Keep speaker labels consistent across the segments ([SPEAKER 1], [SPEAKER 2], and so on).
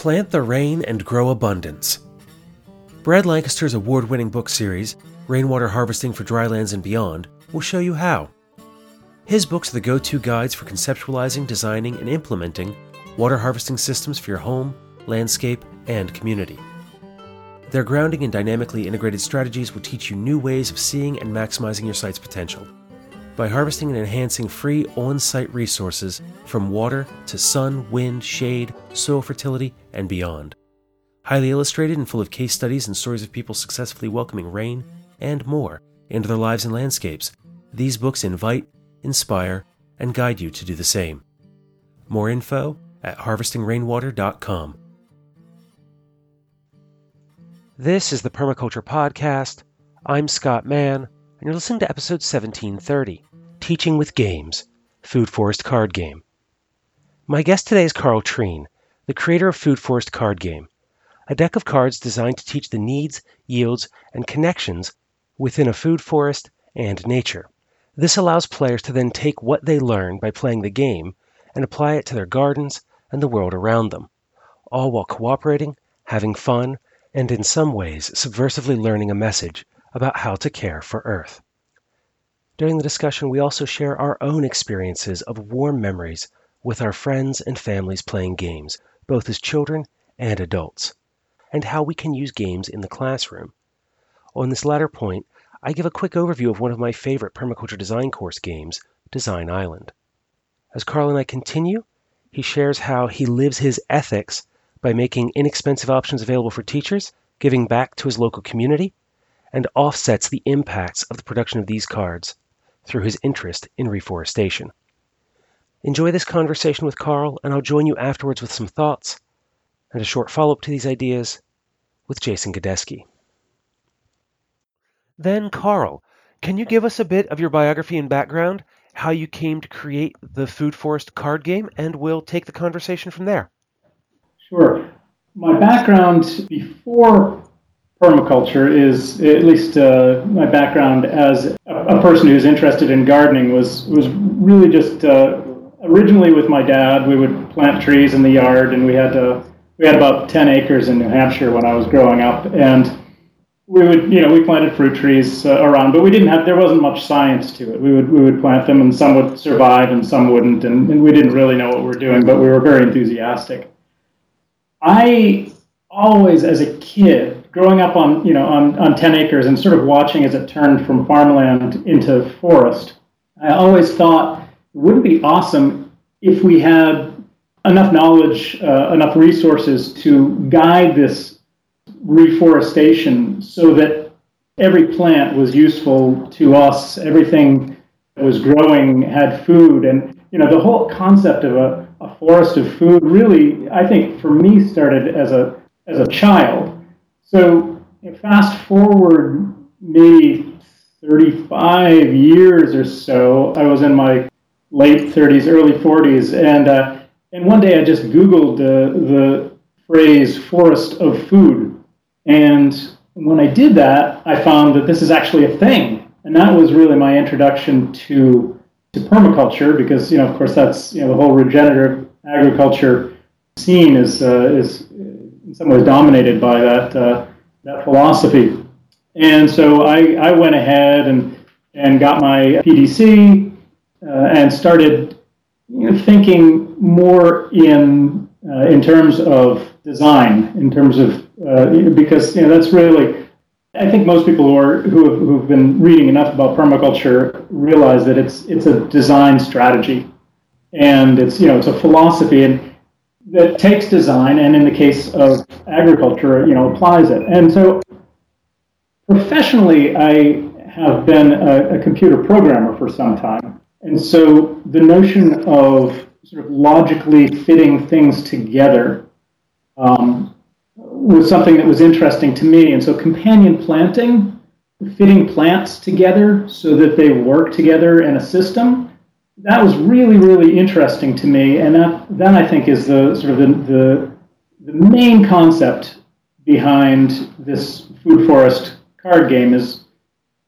[SPEAKER 1] Plant the Rain and Grow Abundance. Brad Lancaster's award winning book series, Rainwater Harvesting for Drylands and Beyond, will show you how. His books are the go to guides for conceptualizing, designing, and implementing water harvesting systems for your home, landscape, and community. Their grounding and dynamically integrated strategies will teach you new ways of seeing and maximizing your site's potential. By harvesting and enhancing free on site resources from water to sun, wind, shade, soil fertility, and beyond. Highly illustrated and full of case studies and stories of people successfully welcoming rain and more into their lives and landscapes, these books invite, inspire, and guide you to do the same. More info at harvestingrainwater.com. This is the Permaculture Podcast. I'm Scott Mann, and you're listening to episode 1730 Teaching with Games Food Forest Card Game. My guest today is Karl Treen, the creator of Food Forest Card Game, a deck of cards designed to teach the needs, yields, and connections within a food forest and nature. This allows players to then take what they learn by playing the game and apply it to their gardens and the world around them, all while cooperating, having fun, and in some ways subversively learning a message about how to care for Earth. During the discussion, we also share our own experiences of warm memories with our friends and families playing games, both as children and adults, and how we can use games in the classroom. On this latter point, I give a quick overview of one of my favorite permaculture design course games, Design Island. As Karl and I continue, he shares how he lives his ethics by making inexpensive options available for teachers, giving back to his local community, and offsets the impacts of the production of these cards through his interest in reforestation. Enjoy this conversation with Karl, and I'll join you afterwards with some thoughts and a short follow up to these ideas with Jason Godesky. Then, Karl, can you give us a bit of your biography and background, how you came to create the Food Forest card game, and we'll take the conversation from there.
[SPEAKER 2] Sure. My background before permaculture is, at least uh, my background as a, person who's interested in gardening, was was really just uh, originally with my dad. We would plant trees in the yard, and we had uh, we had about ten acres in New Hampshire when I was growing up, and we would, you know, we planted fruit trees uh, around, but we didn't have, there wasn't much science to it. We would, we would plant them and some would survive and some wouldn't. And, and we didn't really know what we were doing, but we were very enthusiastic. I always, as a kid, growing up on, you know, on, on 10 acres and sort of watching as it turned from farmland into forest, I always thought it wouldn't be awesome if we had enough knowledge, uh, enough resources to guide this reforestation so that every plant was useful to us. Everything that was growing had food. And, you know, the whole concept of a, a forest of food really, I think, for me, started as a, as a child. So fast forward maybe 35 years or so, I was in my late 30s, early 40s, and uh, and one day I just Googled uh, the phrase "forest of food," And when I did that, I found that this is actually a thing. And that was really my introduction to, to permaculture because, you know, of course, that's, you know, the whole regenerative agriculture scene is, uh, is in some ways dominated by that, uh, that philosophy. And so I, I went ahead and, and got my PDC uh, and started you know, thinking more in, uh, in terms of design, in terms of uh, because you know that's really. I think most people who are who have, who've been reading enough about permaculture realize that it's it's a design strategy, and it's you know it's a philosophy and that takes design and in the case of agriculture you know applies it. And so professionally, I have been a, a computer programmer for some time, and so the notion of sort of logically fitting things together um, was something that was interesting to me. And so companion planting, fitting plants together so that they work together in a system, that was really, really interesting to me. And that, that I think is the sort of the, the, the main concept behind this food forest card game is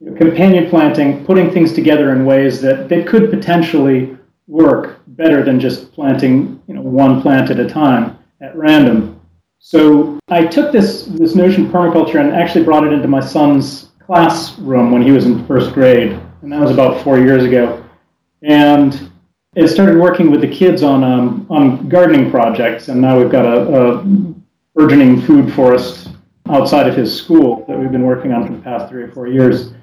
[SPEAKER 2] you know, companion planting, putting things together in ways that they could potentially work better than just planting you know, one plant at a time at random. So I took this this notion of permaculture and actually brought it into my son's classroom when he was in first grade, and that was about four years ago. And it started working with the kids on um, on gardening projects, and now we've got a, a burgeoning food forest outside of his school that we've been working on for the past three or four years.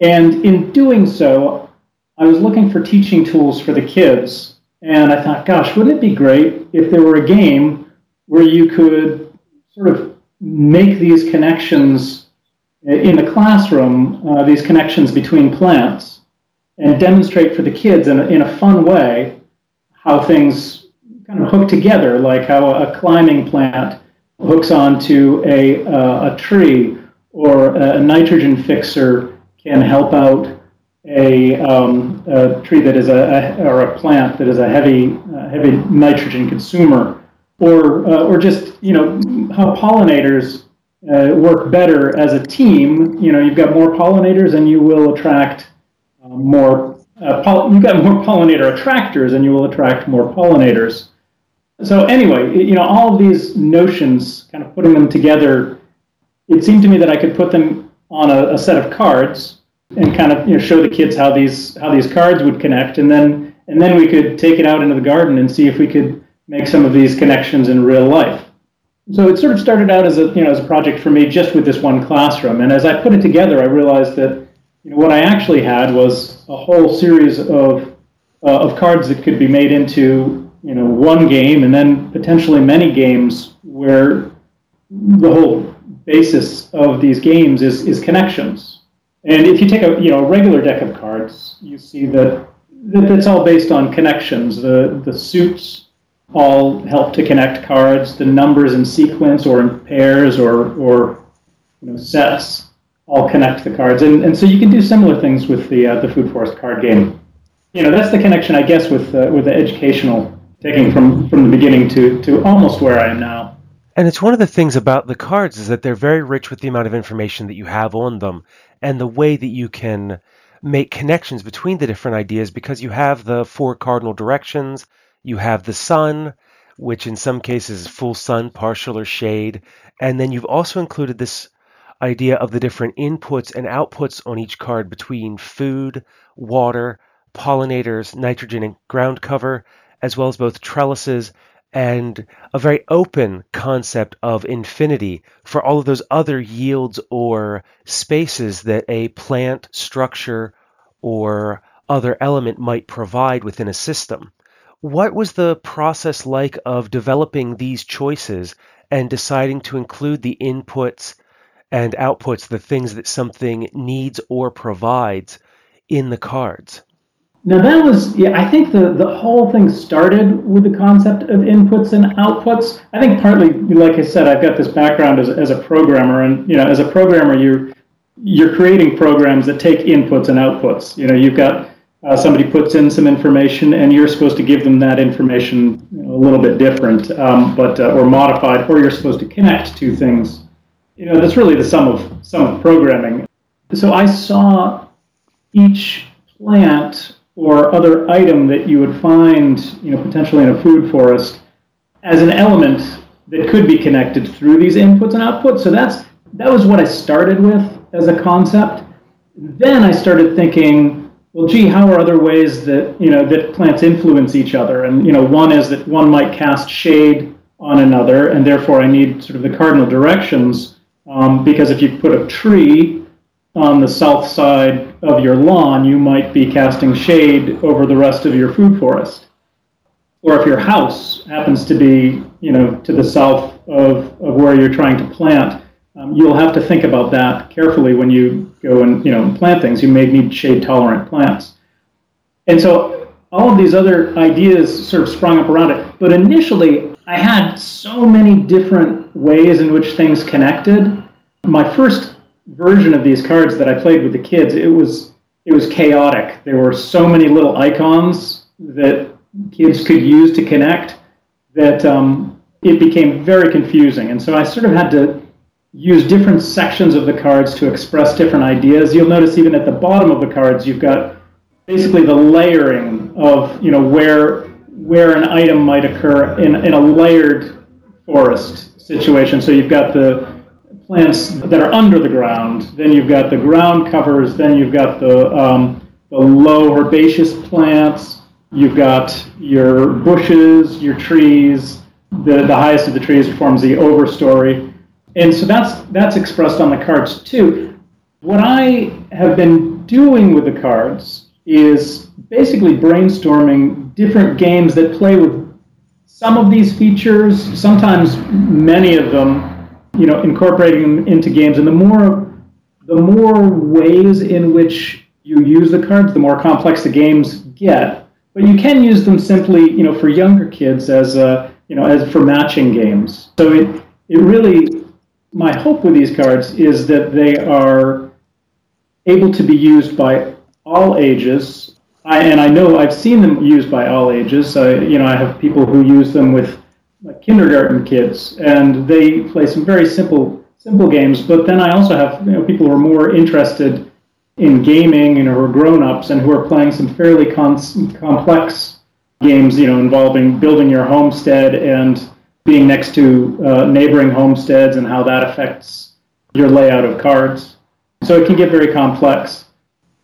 [SPEAKER 2] And in doing so, I was looking for teaching tools for the kids, and I thought, gosh, wouldn't it be great if there were a game where you could sort of make these connections in the classroom, uh, these connections between plants, and demonstrate for the kids in a, in a fun way how things kind of hook together, like how a climbing plant hooks onto a, uh, a tree or a nitrogen fixer can help out a, um, a tree that is a, a, or a plant that is a heavy uh, heavy nitrogen consumer, or uh, or just you know how pollinators uh, work better as a team. You know, you've got more pollinators, and you will attract more. Uh, poll- you've got more pollinator attractors, and you will attract more pollinators. So anyway, you know, all of these notions, kind of putting them together, it seemed to me that I could put them on a, a set of cards and kind of you know show the kids how these how these cards would connect, and then and then we could take it out into the garden and see if we could make some of these connections in real life. So it sort of started out as a you know as a project for me just with this one classroom, and as I put it together, I realized that you know what I actually had was a whole series of uh, of cards that could be made into you know one game, and then potentially many games where the whole basis of these games is is connections. And if you take a you know a regular deck of cards, you see that, that it's all based on connections. The the suits all help to connect cards. The numbers in sequence or in pairs or or you know sets all connect the cards. And and so you can do similar things with the uh, the Food Forest card game. You know that's the connection I guess with uh, with the educational taking from from the beginning to to almost where I am now.
[SPEAKER 1] And it's one of the things about the cards is that they're very rich with the amount of information that you have on them and the way that you can make connections between the different ideas because you have the four cardinal directions, you have the sun, which in some cases is full sun, partial or shade, and then you've also included this idea of the different inputs and outputs on each card between food, water, pollinators, nitrogen and ground cover, as well as both trellises and a very open concept of infinity for all of those other yields or spaces that a plant structure or other element might provide within a system. What was the process like of developing these choices and deciding to include the inputs and outputs, the things that something needs or provides in the cards?
[SPEAKER 2] Now that was, yeah, I think the, the whole thing started with the concept of inputs and outputs. I think partly, like I said, I've got this background as, as a programmer, and you know, as a programmer, you're you're creating programs that take inputs and outputs. You know, you've got uh, somebody puts in some information, and you're supposed to give them that information you know, a little bit different, um, but uh, or modified, or you're supposed to connect two things. You know, that's really the sum of sum of programming. So I saw each plant or other item that you would find, you know, potentially in a food forest as an element that could be connected through these inputs and outputs. So that's that was what I started with as a concept. Then I started thinking, well, gee, how are other ways that you know that plants influence each other? And you know, one is that one might cast shade on another, and therefore I need sort of the cardinal directions. Um, because if you put a tree on the south side of your lawn, you might be casting shade over the rest of your food forest. Or if your house happens to be, you know, to the south of, of where you're trying to plant, um, you'll have to think about that carefully when you go and, you know, plant things. You may need shade tolerant plants. And so all of these other ideas sort of sprung up around it. But initially, I had so many different ways in which things connected. My first version of these cards that I played with the kids, it was it was chaotic. There were so many little icons that kids could use to connect that um, it became very confusing. And so I sort of had to use different sections of the cards to express different ideas. You'll notice even at the bottom of the cards, you've got basically the layering of you know where where an item might occur in, in a layered forest situation. So you've got the plants that are under the ground, then you've got the ground covers, then you've got the, um, the low herbaceous plants, you've got your bushes, your trees, the, the highest of the trees forms the overstory. And so that's, that's expressed on the cards too. What I have been doing with the cards is basically brainstorming different games that play with some of these features, sometimes many of them, you know, incorporating them into games. And the more the more ways in which you use the cards, the more complex the games get. But you can use them simply, you know, for younger kids as a, you know, as for matching games. So it it really my hope with these cards is that they are able to be used by all ages I, and I know I've seen them used by all ages. I, you know, I have people who use them with like kindergarten kids, and they play some very simple simple games. But then I also have you know, people who are more interested in gaming and who are grown-ups and who are playing some fairly complex games. You know, involving building your homestead and being next to uh, neighboring homesteads and how that affects your layout of cards. So it can get very complex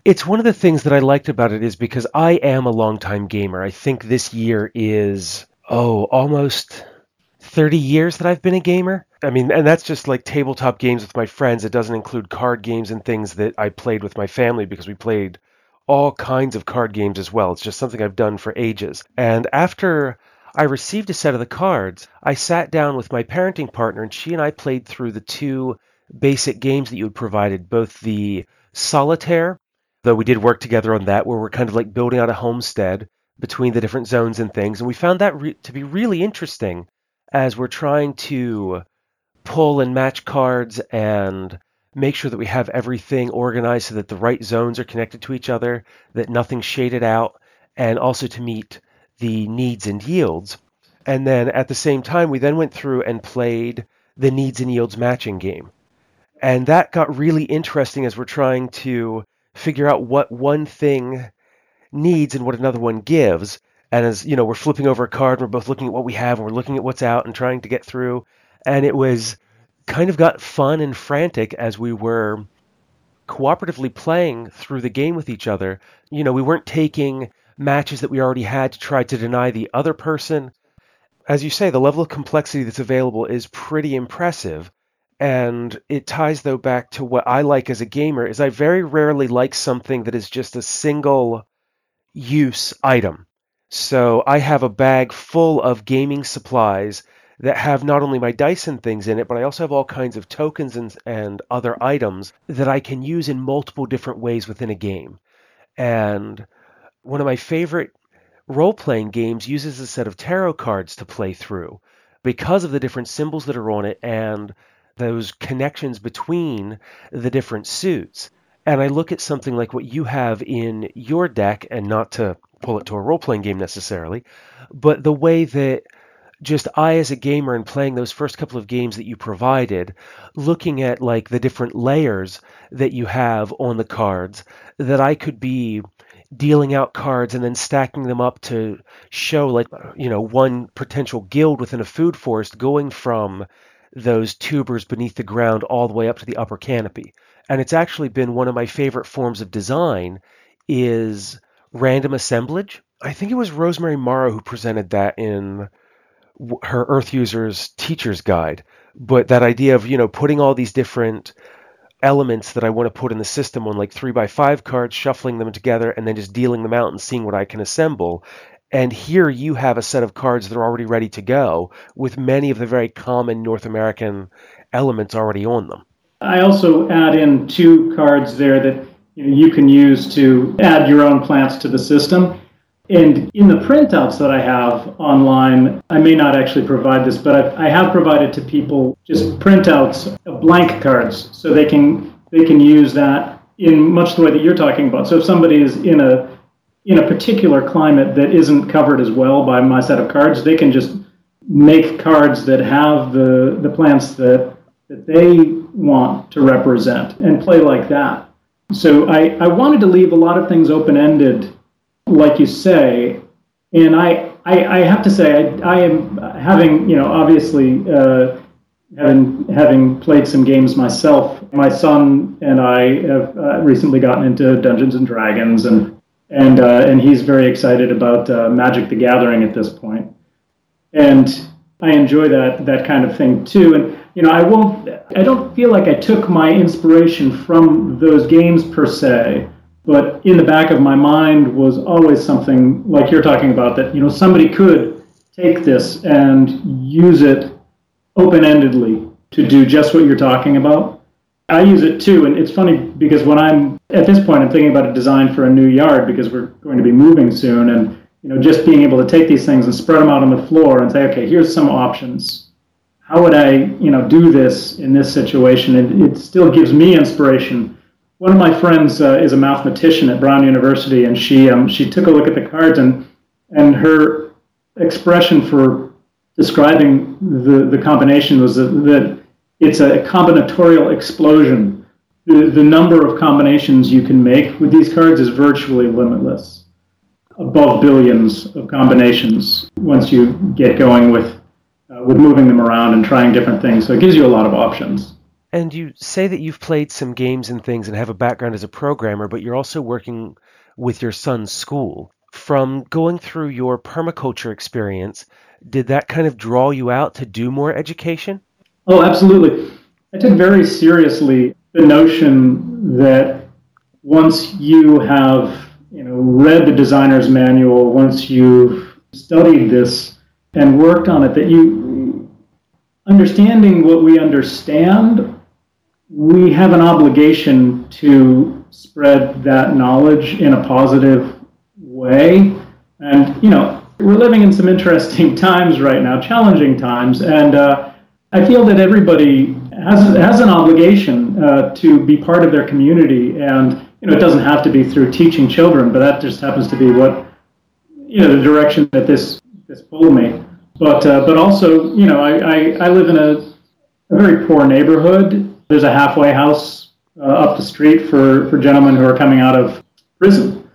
[SPEAKER 1] it's one of the things that I liked about it is because I am a longtime gamer. I think this year is oh almost 30 years that I've been a gamer. I mean, and that's just like tabletop games with my friends. It doesn't include card games and things that I played with my family because we played all kinds of card games as well. It's just something I've done for ages. And after I received a set of the cards, I sat down with my parenting partner and she and I played through the two basic games that you had provided, both the solitaire though we did work together on that where we're kind of like building out a homestead between the different zones and things. And we found that re- to be really interesting as we're trying to pull and match cards and make sure that we have everything organized so that the right zones are connected to each other that nothing's shaded out and also to meet the needs and yields. And then at the same time we then went through and played the needs and yields matching game. And that got really interesting as we're trying to figure out what one thing needs and what another one gives. And as you know, we're flipping over a card, and we're both looking at what we have, and we're looking at what's out and trying to get through. And it was kind of got fun and frantic as we were cooperatively playing through the game with each other. You know, we weren't taking matches that we already had to try to deny the other person. As you say, the level of complexity that's available is pretty impressive and it ties though back to what I like as a gamer is I very rarely like something that is just a single use item. So I have a bag full of gaming supplies that have not only my dice and things in it, but I also have all kinds of tokens and, and other items that I can use in multiple different ways within a game. And one of my favorite role playing games uses a set of tarot cards to play through because of the different symbols that are on it and those connections between the different suits. And I look at something like what you have in your deck, and not to pull it to a role playing game necessarily, but the way that just I, as a gamer, and playing those first couple of games that you provided, looking at like the different layers that you have on the cards, that I could be dealing out cards and then stacking them up to show like you know one potential guild within a food forest going from those tubers beneath the ground all the way up to the upper canopy. And it's actually been one of my favorite forms of design is random assemblage. I think it was Rosemary Morrow who presented that in her Earth Users Teacher's Guide. But that idea of, you know, putting all these different elements that I want to put in the system on like three by five cards, shuffling them together, and then just dealing them out and seeing what I can assemble and here you have a set of cards that are already ready to go with many of the very common North American elements already on them.
[SPEAKER 2] I also add in two cards there that you, can use to add your own plants to the system. And in the printouts that I have online, I may not actually provide this, but I've, I have provided to people just printouts of blank cards so they can they can use that in much the way that you're talking about. So if somebody is in a in a particular climate that isn't covered as well by my set of cards, they can just make cards that have the, the plants that, that they want to represent and play like that. So I, I wanted to leave a lot of things open ended, like you say. And I, I, I have to say, I, I am having, you know, obviously uh, having having played some games myself. My son and I have uh, recently gotten into Dungeons and Dragons, and and uh, and he's very excited about uh, Magic: The Gathering at this point, and I enjoy that that kind of thing too. And you know, I won't. I don't feel like I took my inspiration from those games per se, but in the back of my mind was always something like you're talking about that. You know, somebody could take this and use it open-endedly to do just what you're talking about. I use it too, and it's funny because when I'm at this point, I'm thinking about a design for a new yard because we're going to be moving soon, and you know, just being able to take these things and spread them out on the floor and say, okay, here's some options. How would I, you know, do this in this situation? It, it still gives me inspiration. One of my friends uh, is a mathematician at Brown University, and she um, she took a look at the cards and and her expression for describing the, the combination was that, that it's a combinatorial explosion. The, the number of combinations you can make with these cards is virtually limitless above billions of combinations once you get going with uh, with moving them around and trying different things. So it gives you a lot of options.
[SPEAKER 1] And you say that you've played some games and things and have a background as a programmer, but you're also working with your son's school. From going through your permaculture experience, did that kind of draw you out to do more education?
[SPEAKER 2] Oh, absolutely. I took very seriously the notion that once you have you know, read the designer's manual, once you've studied this and worked on it, that you understanding what we understand, we have an obligation to spread that knowledge in a positive way. And you know, we're living in some interesting times right now, challenging times, and uh, I feel that everybody has has an obligation uh, to be part of their community and you know, it doesn't have to be through teaching children, but that just happens to be what, you know, the direction that this this pulled me. But uh, but also, you know, I, I, I live in a, a very poor neighborhood. There's a halfway house uh, up the street for for gentlemen who are coming out of prison,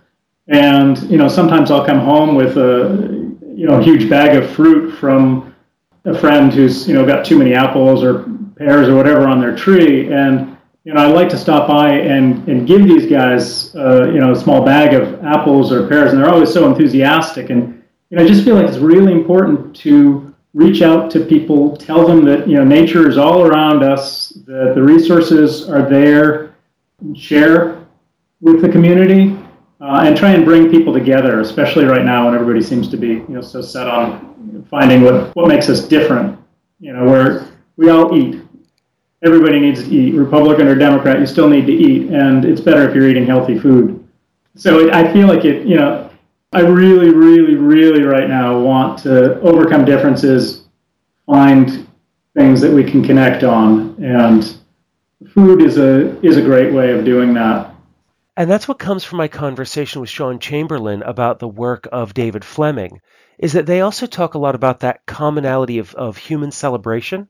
[SPEAKER 2] and you know, sometimes I'll come home with a you know a huge bag of fruit from a friend who's you know got too many apples or pears or whatever on their tree, and you know, I like to stop by and, and give these guys, uh, you know, a small bag of apples or pears, and they're always so enthusiastic. And, you know, I just feel like it's really important to reach out to people, tell them that, you know, nature is all around us, that the resources are there, share with the community, uh, and try and bring people together, especially right now when everybody seems to be, you know, so set on finding what, what makes us different. You know, where we all eat everybody needs to eat. Republican or Democrat, you still need to eat, and it's better if you're eating healthy food. So it, I feel like it, you know, I really, really, really right now want to overcome differences, find things that we can connect on, and food is a is a great way of doing that.
[SPEAKER 1] And that's what comes from my conversation with Shaun Chamberlin about the work of David Fleming, is that they also talk a lot about that commonality of, of human celebration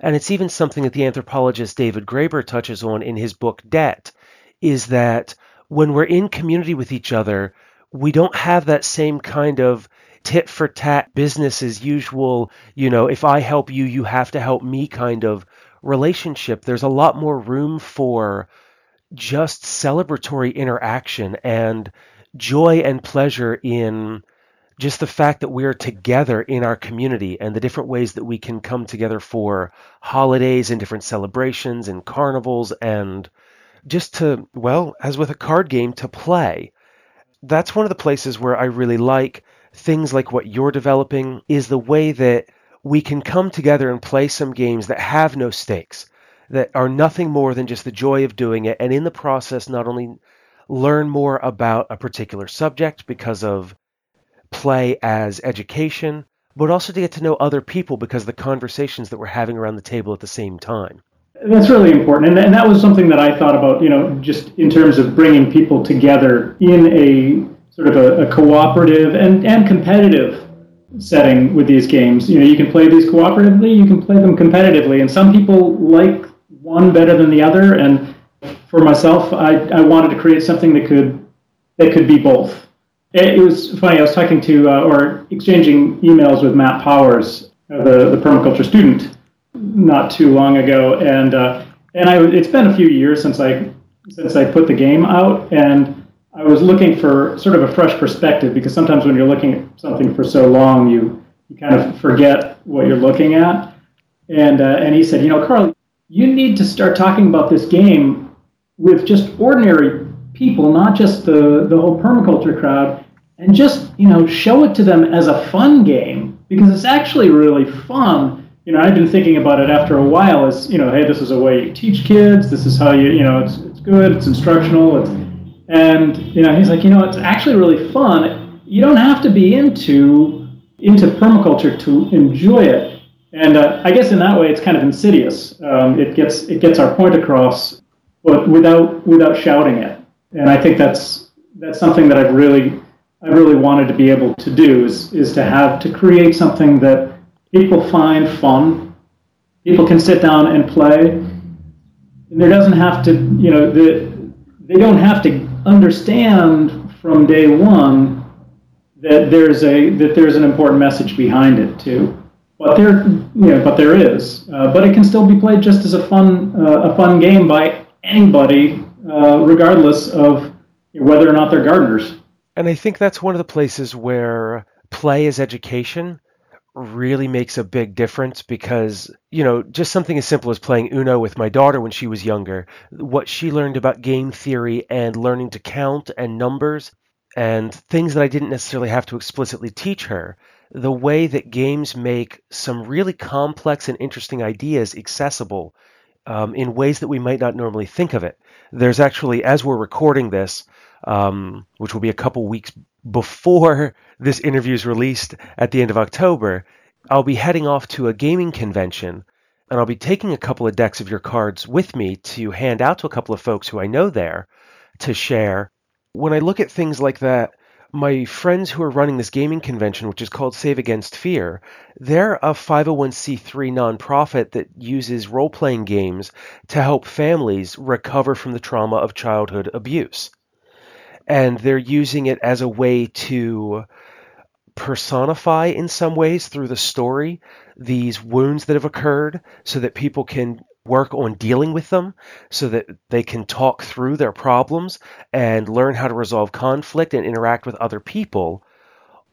[SPEAKER 1] and it's even something that the anthropologist David Graeber touches on in his book Debt, is that when we're in community with each other, we don't have that same kind of tit for tat business as usual, you know, if I help you, you have to help me kind of relationship. There's a lot more room for just celebratory interaction and joy and pleasure in just the fact that we're together in our community and the different ways that we can come together for holidays and different celebrations and carnivals and just to, well, as with a card game, to play. That's one of the places where I really like things like what you're developing is the way that we can come together and play some games that have no stakes, that are nothing more than just the joy of doing it, and in the process, not only learn more about a particular subject because of play as education, but also to get to know other people because the conversations that we're having around the table at the same time.
[SPEAKER 2] That's really important, and, and that was something that I thought about. You know, just in terms of bringing people together in a sort of a, a cooperative and, and competitive setting with these games. You know, you can play these cooperatively, you can play them competitively, and some people like one better than the other. And for myself, I, I wanted to create something that could that could be both it, was funny. I was talking to uh, or exchanging emails with Matt Powers, uh, the the permaculture student, not too long ago, and uh, and I it's been a few years since I since I put the game out, and I was looking for sort of a fresh perspective because sometimes when you're looking at something for so long, you you kind of forget what you're looking at. And uh, and he said, you know, Karl, you need to start talking about this game with just ordinary people, not just the the whole permaculture crowd, and just you know show it to them as a fun game because it's actually really fun you know, I've been thinking about it after a while as, you know, hey, this is a way you teach kids. This is how you, you know, it's, it's good. It's instructional. It's, and, you know, he's like, you know, it's actually really fun. You don't have to be into, into permaculture to enjoy it. And uh, I guess in that way, it's kind of insidious. Um, it gets, it gets our point across, but without, without shouting it. And I think that's, that's something that I've really, I really wanted to be able to do is, is to have, to create something that, people find fun. People can sit down and play. And there doesn't have to, you know, the, they don't have to understand from day one that there's a that there's an important message behind it too. But there, you know, but there is. Uh, but it can still be played just as a fun uh, a fun game by anybody, uh, regardless of whether or not they're gardeners.
[SPEAKER 1] And I think that's one of the places where play as education really makes a big difference because, you know, just something as simple as playing Uno with my daughter when she was younger, what she learned about game theory and learning to count and numbers and things that I didn't necessarily have to explicitly teach her, the way that games make some really complex and interesting ideas accessible um, in ways that we might not normally think of it. There's actually, as we're recording this, um, which will be a couple weeks before this interview is released at the end of October, I'll be heading off to a gaming convention and I'll be taking a couple of decks of your cards with me to hand out to a couple of folks who I know there to share. When I look at things like that, my friends who are running this gaming convention, which is called Save Against Fear, they're a 501c3 nonprofit that uses role playing games to help families recover from the trauma of childhood abuse. And they're using it as a way to personify in some ways through the story these wounds that have occurred so that people can work on dealing with them so that they can talk through their problems and learn how to resolve conflict and interact with other people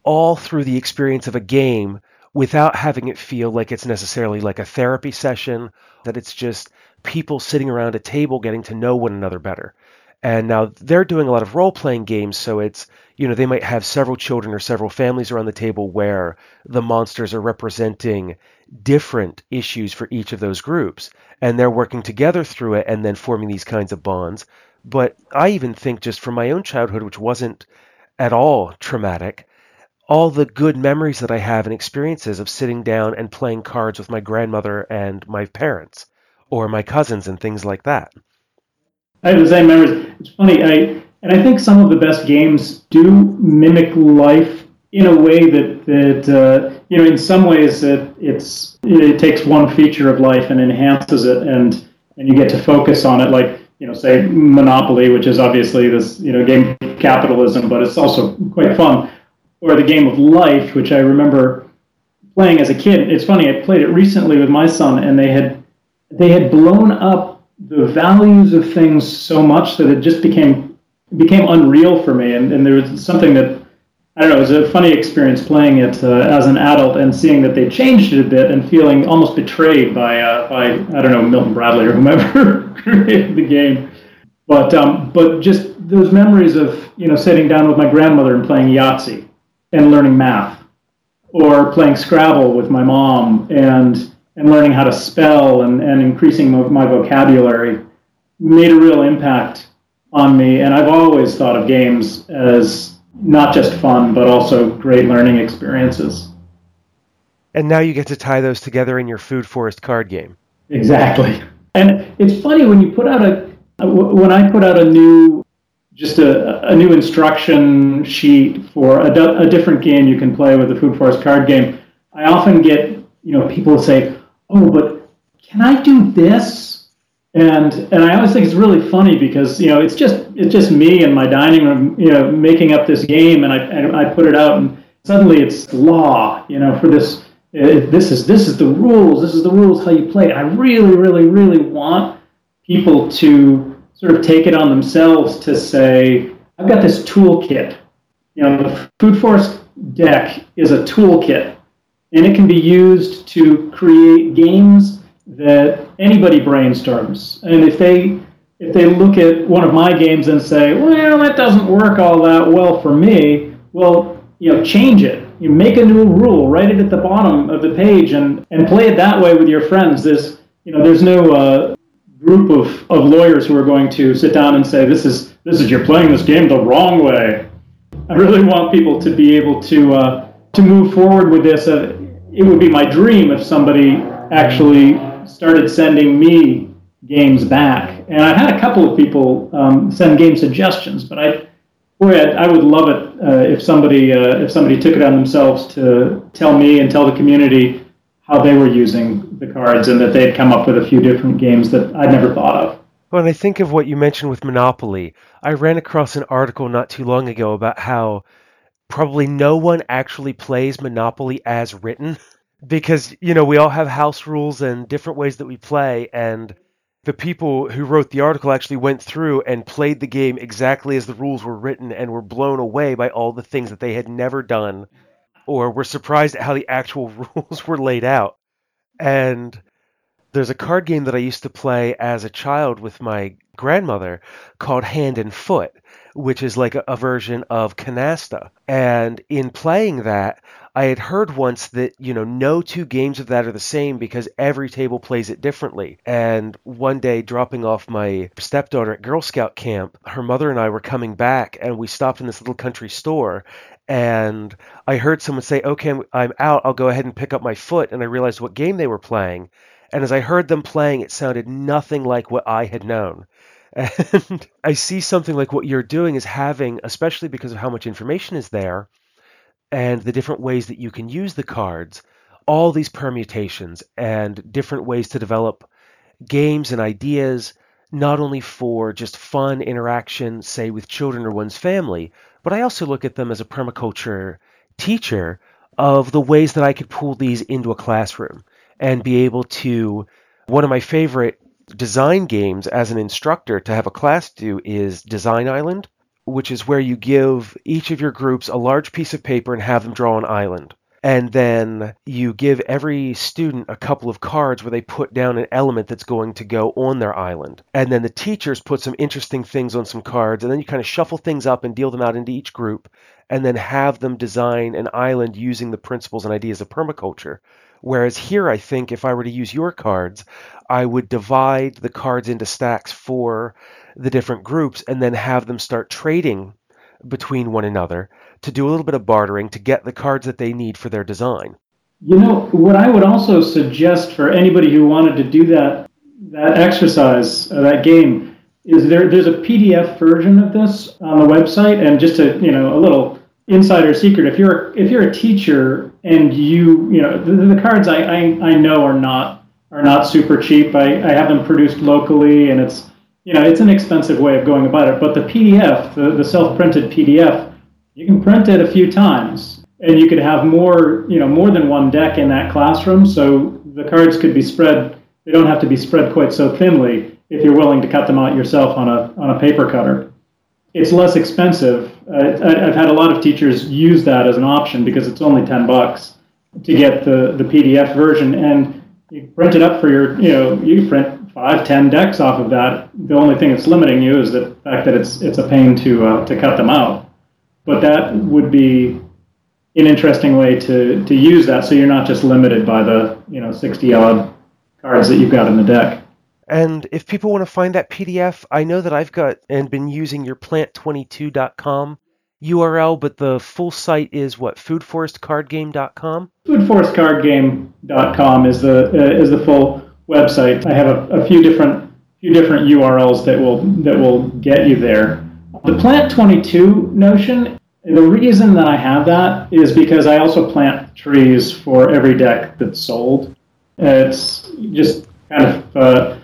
[SPEAKER 1] all through the experience of a game without having it feel like it's necessarily like a therapy session that it's just people sitting around a table getting to know one another better and now they're doing a lot of role playing games, so it's, you know, they might have several children or several families around the table where the monsters are representing different issues for each of those groups. And they're working together through it and then forming these kinds of bonds. But I even think just from my own childhood, which wasn't at all traumatic, all the good memories that I have and experiences of sitting down and playing cards with my grandmother and my parents or my cousins and things like that.
[SPEAKER 2] I have the same memories. It's funny, I and I think some of the best games do mimic life in a way that that uh, you know, in some ways, it it's it takes one feature of life and enhances it, and and you get to focus on it, like you know, say Monopoly, which is obviously this you know game capitalism, but it's also quite fun, or the game of life, which I remember playing as a kid. It's funny, I played it recently with my son, and they had they had blown up the values of things so much that it just became became unreal for me. And, and there was something that I don't know. It was a funny experience playing it uh, as an adult and seeing that they changed it a bit and feeling almost betrayed by uh, by I don't know Milton Bradley or whomever created the game. But um, but just those memories of you know sitting down with my grandmother and playing Yahtzee and learning math, or playing Scrabble with my mom and and learning how to spell and, and increasing my vocabulary made a real impact on me. And I've always thought of games as not just fun, but also great learning experiences.
[SPEAKER 1] And now you get to tie those together in your Food Forest card game.
[SPEAKER 2] Exactly. And it's funny when you put out a, when I put out a new, just a, a new instruction sheet for a, a different game you can play with the Food Forest card game, I often get, you know, people say, oh, but can I do this? And and I always think it's really funny because you know it's just it's just me in my dining room, you know, making up this game, and I and I put it out, and suddenly it's law, you know, for this eh, this is this is the rules. This is the rules how you play. I really, really, really want people to sort of take it on themselves to say, I've got this toolkit. You know, the Food Forest deck is a toolkit, and it can be used to create games that anybody brainstorms. And if they if they look at one of my games and say, well, that doesn't work all that well for me, well, you know, change it. You make a new rule, write it at the bottom of the page, and, and play it that way with your friends. There's, you know, there's no uh, group of, of lawyers who are going to sit down and say, this is, this is you're playing this game the wrong way. I really want people to be able to, uh, to move forward with this. Uh, it would be my dream if somebody actually started sending me games back. And I've had a couple of people um, send game suggestions, but I, boy, I, I would love it uh, if somebody uh, if somebody took it on themselves to tell me and tell the community how they were using the cards and that they'd come up with a few different games that I'd never thought of.
[SPEAKER 1] When I think of what you mentioned with Monopoly, I ran across an article not too long ago about how probably no one actually plays Monopoly as written because you know we all have house rules and different ways that we play and the people who wrote the article actually went through and played the game exactly as the rules were written and were blown away by all the things that they had never done or were surprised at how the actual rules were laid out. And there's a card game that I used to play as a child with my grandmother called Hand and Foot, which is like a, a version of Canasta. And in playing that, I had heard once that, you know, no two games of that are the same because every table plays it differently. And one day, dropping off my stepdaughter at Girl Scout camp, her mother and I were coming back and we stopped in this little country store. And I heard someone say, Okay, I'm out. I'll go ahead and pick up my foot. And I realized what game they were playing. And as I heard them playing, it sounded nothing like what I had known. And I see something like what you're doing is having, especially because of how much information is there, and the different ways that you can use the cards, all these permutations and different ways to develop games and ideas, not only for just fun interaction, say, with children or one's family, but I also look at them as a permaculture teacher of the ways that I could pull these into a classroom and be able to. One of my favorite design games as an instructor to have a class do is Design Island which is where you give each of your groups a large piece of paper and have them draw an island. And then you give every student a couple of cards where they put down an element that's going to go on their island. And then the teachers put some interesting things on some cards, and then you kind of shuffle things up and deal them out into each group, and then have them design an island using the principles and ideas of permaculture. Whereas here, I think if I were to use your cards, I would divide the cards into stacks for the different groups and then have them start trading between one another to do a little bit of bartering to get the cards that they need for their design.
[SPEAKER 2] You know, what I would also suggest for anybody who wanted to do that that exercise, uh, that game, is there there's a PDF version of this on the website and just a, you know, a little insider secret if you're if you're a teacher and you, you know, the, the cards I, I I know are not are not super cheap. I, I have them produced locally and it's you know, it's an expensive way of going about it, but the PDF, the, the self-printed PDF, you can print it a few times and you could have more, you know, more than one deck in that classroom. So the cards could be spread, they don't have to be spread quite so thinly if you're willing to cut them out yourself on a, on a paper cutter. It's less expensive. Uh, I've had a lot of teachers use that as an option because it's only 10 bucks to get the, the PDF version and you print it up for your, you know, you print five, ten decks off of that. The only thing that's limiting you is the fact that it's it's a pain to uh, to cut them out. But that would be an interesting way to to use that, so you're not just limited by the you know sixty odd cards that you've got in the deck.
[SPEAKER 1] And if people want to find that PDF, I know that I've got and been using your plant22.com URL, but the full site is what foodforestcardgame.com.
[SPEAKER 2] Foodforestcardgame.com is the uh, is the full website. I have a, a few different few different URLs that will that will get you there. The plant 22 notion. The reason that I have that is because I also plant trees for every deck that's sold. It's just kind of uh,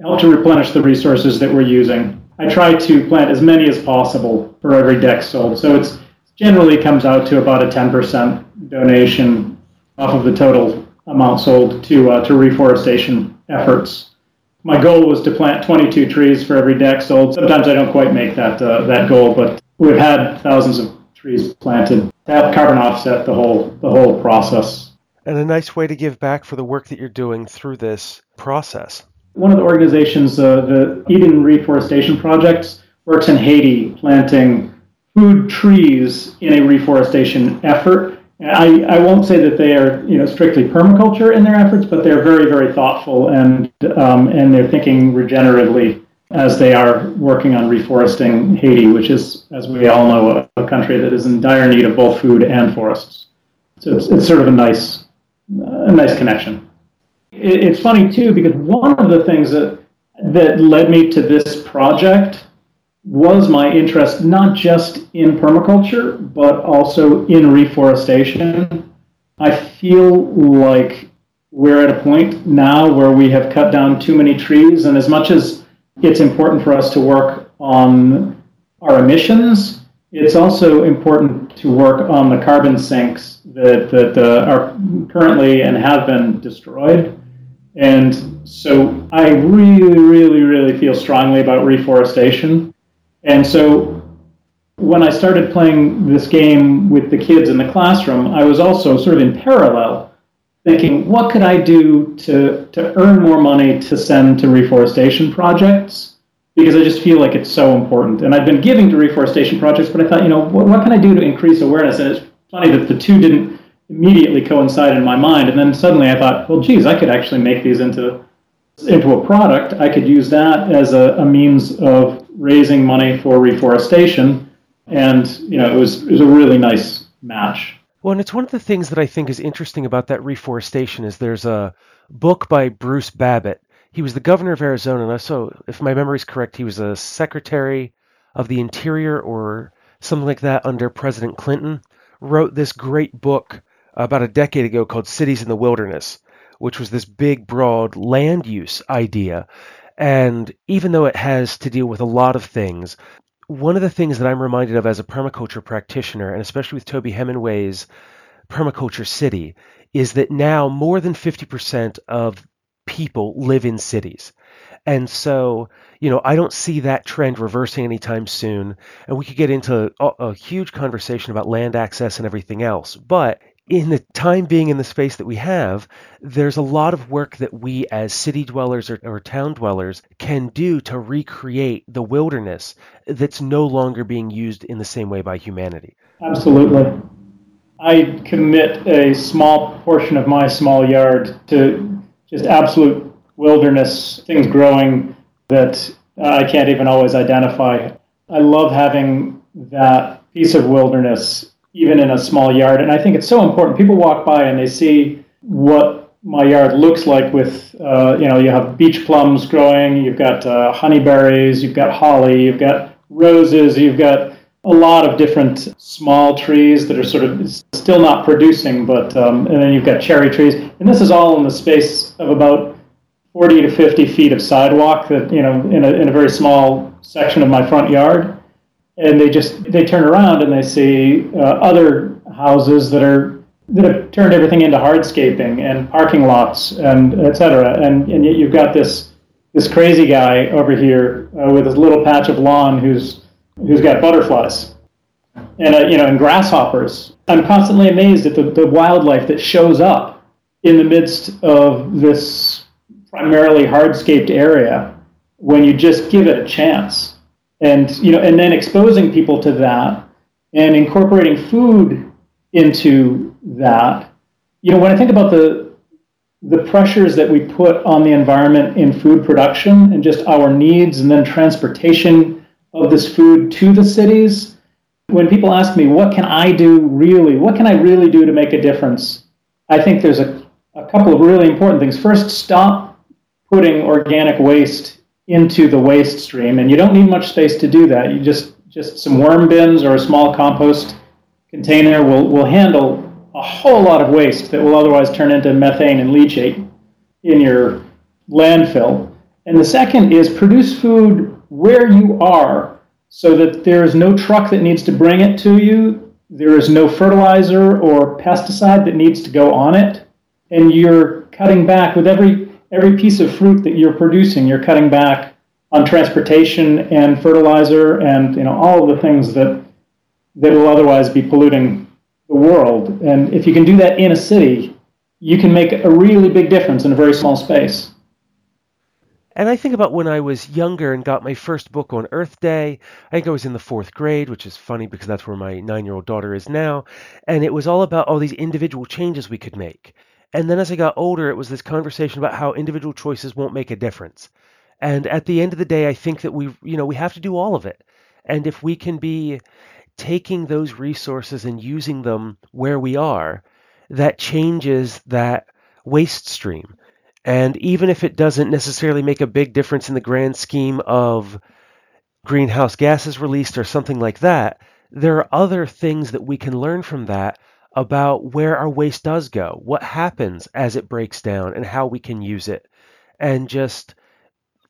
[SPEAKER 2] help to replenish the resources that we're using. I try to plant as many as possible for every deck sold. So it's generally comes out to about a 10% donation off of the total amount sold to uh, to reforestation efforts. My goal was to plant 22 trees for every deck sold. Sometimes I don't quite make that uh, that goal, but we've had thousands of trees planted to help carbon offset the whole the whole process.
[SPEAKER 1] And a nice way to give back for the work that you're doing through this process.
[SPEAKER 2] One of the organizations, uh, the Eden Reforestation Project, works in Haiti planting food trees in a reforestation effort. I, I won't say that they are you know strictly permaculture in their efforts, but they're very very thoughtful and um, and they're thinking regeneratively as they are working on reforesting Haiti, which is, as we all know, a, a country that is in dire need of both food and forests. So it's, it's sort of a nice a nice connection. It, it's funny too because one of the things that that led me to this project was my interest not just in permaculture, but also in reforestation. I feel like we're at a point now where we have cut down too many trees, and as much as it's important for us to work on our emissions, it's also important to work on the carbon sinks that, that uh, are currently and have been destroyed. And so I really, really, really feel strongly about reforestation. And so when I started playing this game with the kids in the classroom, I was also sort of in parallel thinking, what could I do to, to earn more money to send to reforestation projects? Because I just feel like it's so important. And I've been giving to reforestation projects, but I thought, you know, what, what can I do to increase awareness? And it's funny that the two didn't immediately coincide in my mind. And then suddenly I thought, well, geez, I could actually make these into into a product. I could use that as a, a means of raising money for reforestation, and you know, it was it was a really nice match.
[SPEAKER 1] Well, and it's one of the things that I think is interesting about that reforestation is there's a book by Bruce Babbitt. He was the governor of Arizona, and so, if my memory is correct, he was a secretary of the Interior or something like that under President Clinton. Wrote this great book about a decade ago called Cities in the Wilderness, which was this big, broad land use idea. And even though it has to deal with a lot of things, one of the things that I'm reminded of as a permaculture practitioner, and especially with Toby Hemenway's Permaculture City, is that now more than 50% of people live in cities. And so, you know, I don't see that trend reversing anytime soon. And we could get into a, a, huge conversation about land access and everything else. But in the time being in the space that we have, there's a lot of work that we as city dwellers or, or, town dwellers can do to recreate the wilderness that's no longer being used in the same way by humanity.
[SPEAKER 2] Absolutely. I commit a small portion of my small yard to just absolute wilderness, things growing that I can't even always identify. I love having that piece of wilderness even in a small yard. And I think it's so important. People walk by and they see what my yard looks like with, uh, you know, you have beach plums growing, you've got uh, honeyberries, you've got holly, you've got roses, you've got a lot of different small trees that are sort of still not producing, but, um, and then you've got cherry trees. And this is all in the space of about 40 to 50 feet of sidewalk that, you know, in a, in a very small section of my front yard and they just they turn around and they see uh, other houses that are that have turned everything into hardscaping and parking lots and etc. And and yet you've got this this crazy guy over here uh, with his little patch of lawn who's who's got butterflies and uh, you know and grasshoppers. I'm constantly amazed at the, the wildlife that shows up in the midst of this primarily hardscaped area when you just give it a chance and you know, and then exposing people to that and incorporating food into that. You know, when I think about the the pressures that we put on the environment in food production and just our needs and then transportation of this food to the cities, when people ask me, what can I do really? What can I really do to make a difference? I think there's a, a couple of really important things. First, stop putting organic waste into the waste stream, and you don't need much space to do that. You just just some worm bins or a small compost container will, will handle a whole lot of waste that will otherwise turn into methane and leachate in your landfill. And the second is produce food where you are so that there's no truck that needs to bring it to you there is no fertilizer or pesticide that needs to go on it, and you're cutting back with every every piece of fruit that you're producing. You're cutting back on transportation and fertilizer, and you know all of the things that that will otherwise be polluting the world. And if you can do that in a city, you can make a really big difference in a very small space.
[SPEAKER 1] And I think about when I was younger and got my first book on Earth Day. I think I was in the fourth grade, which is funny because that's where my nine year old daughter is now. And it was all about all these individual changes we could make. And then as I got older, it was this conversation about how individual choices won't make a difference. And at the end of the day, I think that we, you know, we have to do all of it. And if we can be taking those resources and using them where we are, that changes that waste stream. And even if it doesn't necessarily make a big difference in the grand scheme of greenhouse gases released or something like that, there are other things that we can learn from that about where our waste does go, what happens as it breaks down, and how we can use it. And just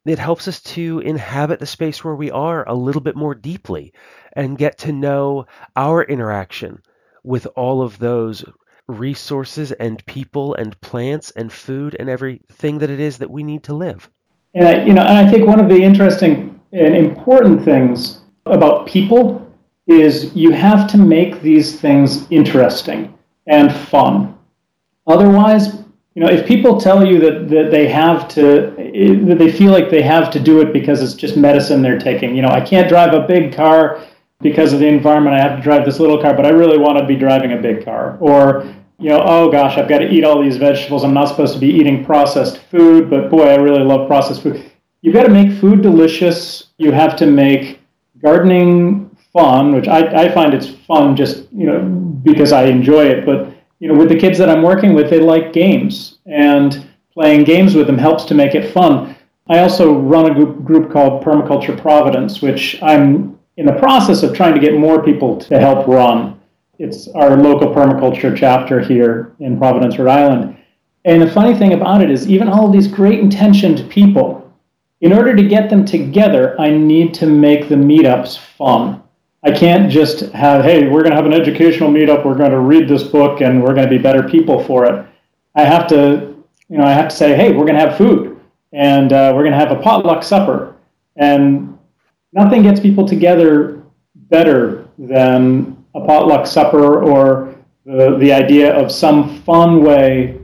[SPEAKER 1] it helps us to inhabit the space where we are a little bit more deeply and get to know our interaction with all of those resources and people and plants and food and everything that it is that we need to live.
[SPEAKER 2] And I, you know, and I think one of the interesting and important things about people is you have to make these things interesting and fun. Otherwise, you know, if people tell you that, that they have to, that they feel like they have to do it because it's just medicine they're taking, you know, I can't drive a big car because of the environment. I have to drive this little car, but I really want to be driving a big car. Or, you know, oh gosh, I've got to eat all these vegetables. I'm not supposed to be eating processed food, but boy, I really love processed food. You've got to make food delicious. You have to make gardening fun, which I, I find it's fun just, you know, because I enjoy it. But you know, with the kids that I'm working with, they like games, and playing games with them helps to make it fun. I also run a group, group called Permaculture Providence, which I'm in the process of trying to get more people to help run. It's our local permaculture chapter here in Providence, Rhode Island. And the funny thing about it is, even all of these great intentioned people, in order to get them together, I need to make the meetups fun. I can't just have, hey, we're going to have an educational meetup, we're going to read this book, and we're going to be better people for it. I have to, you know, I have to say, hey, we're going to have food, and uh, we're going to have a potluck supper, and nothing gets people together better than a potluck supper or the, the idea of some fun way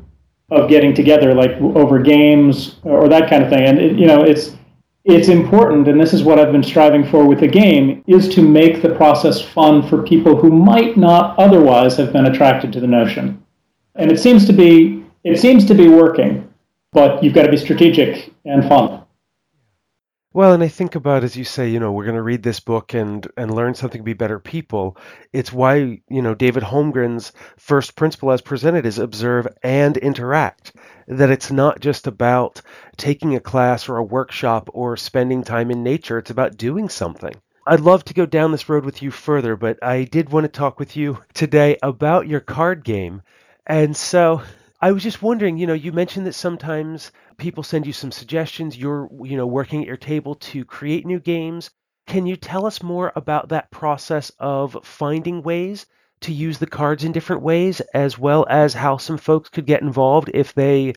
[SPEAKER 2] of getting together, like over games or that kind of thing. And it, you know, it's it's important, and this is what I've been striving for with the game, is to make the process fun for people who might not otherwise have been attracted to the notion. And it seems to be it seems to be working, but you've got to be strategic and fun.
[SPEAKER 1] Well, and I think about as you say, you know, we're going to read this book and and learn something to be better people. It's why you know David Holmgren's first principle, as presented, is observe and interact. That it's not just about taking a class or a workshop or spending time in nature. It's about doing something. I'd love to go down this road with you further, but I did want to talk with you today about your card game. And so I was just wondering, you know, you mentioned that sometimes people send you some suggestions. You're, you know, working at your table to create new games. Can you tell us more about that process of finding ways to use the cards in different ways, as well as how some folks could get involved if they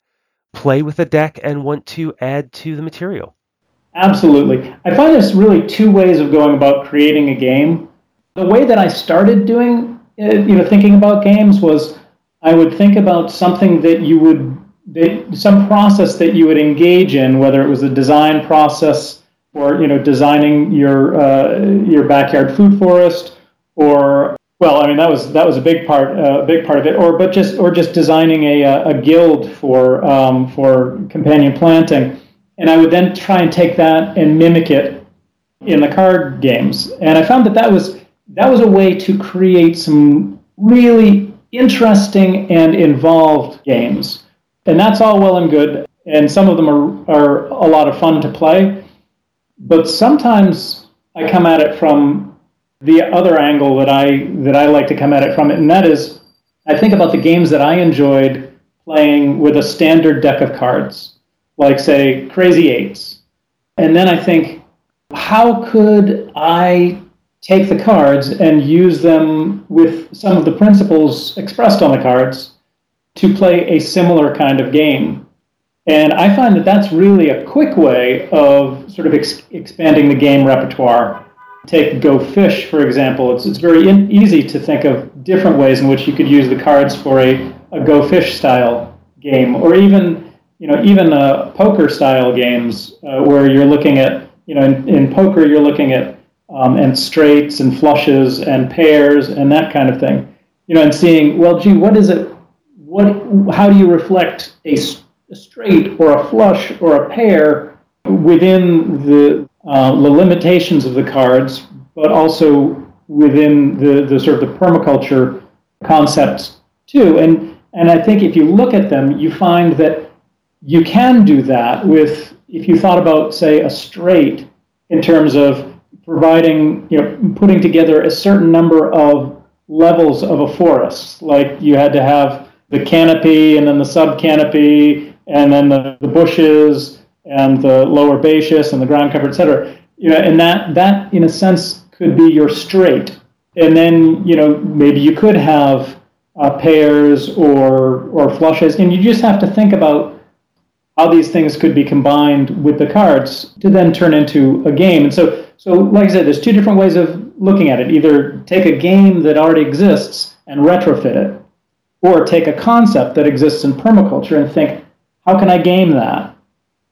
[SPEAKER 1] play with a deck and want to add to the material?
[SPEAKER 2] Absolutely. I find there's really two ways of going about creating a game. The way that I started doing, uh, you know, thinking about games was I would think about something that you would they, some process that you would engage in, whether it was a design process or you know designing your uh, your backyard food forest, or well, I mean that was that was a big part a uh, big part of it, or but just or just designing a a guild for um, for companion planting, and I would then try and take that and mimic it in the card games, and I found that that was that was a way to create some really interesting and involved games and that's all well and good. And some of them are, are a lot of fun to play. But sometimes I come at it from the other angle that I that I like to come at it from, and that is I think about the games that I enjoyed playing with a standard deck of cards, like say Crazy Eights. And then I think, how could I take the cards and use them with some of the principles expressed on the cards to play a similar kind of game. And I find that that's really a quick way of sort of ex- expanding the game repertoire. Take Go Fish, for example. It's, it's very in- easy to think of different ways in which you could use the cards for a, a Go Fish style game, or even you know even uh, poker style games uh, where you're looking at you know in, in poker you're looking at um, and straights and flushes and pairs and that kind of thing. You know, and seeing well, gee, what is it? What? How do you reflect a a straight or a flush or a pair within the, uh, the limitations of the cards, but also within the, the sort of the permaculture concepts too. And, and I think if you look at them, you find that you can do that with, if you thought about, say, a straight in terms of providing, you know, putting together a certain number of levels of a forest, like you had to have the canopy and then the sub canopy and then the, the bushes and the lower herbaceous and the ground cover, et cetera. You know, and that that in a sense could be your straight. And then you know maybe you could have uh, pairs or or flushes, and you just have to think about how these things could be combined with the cards to then turn into a game. And so so like I said, there's two different ways of looking at it. Either take a game that already exists and retrofit it, or take a concept that exists in permaculture and think how can I game that?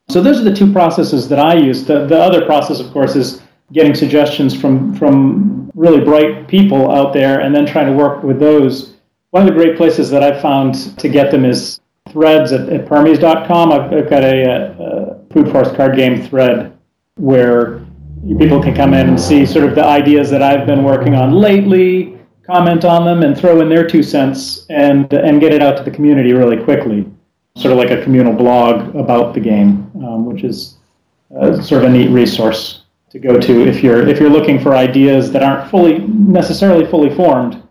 [SPEAKER 2] So those are the two processes that I use. The, the other process, of course, is getting suggestions from, from really bright people out there and then trying to work with those. One of the great places that I've found to get them is threads at, at Permies.com. I've, I've got a, a, food forest card game thread where people can come in and see sort of the ideas that I've been working on lately, comment on them, and throw in their two cents and, and get it out to the community really quickly sort of like a communal blog about the game, um, which is uh, sort of a neat resource to go to if you're if you're looking for ideas that aren't fully necessarily fully formed,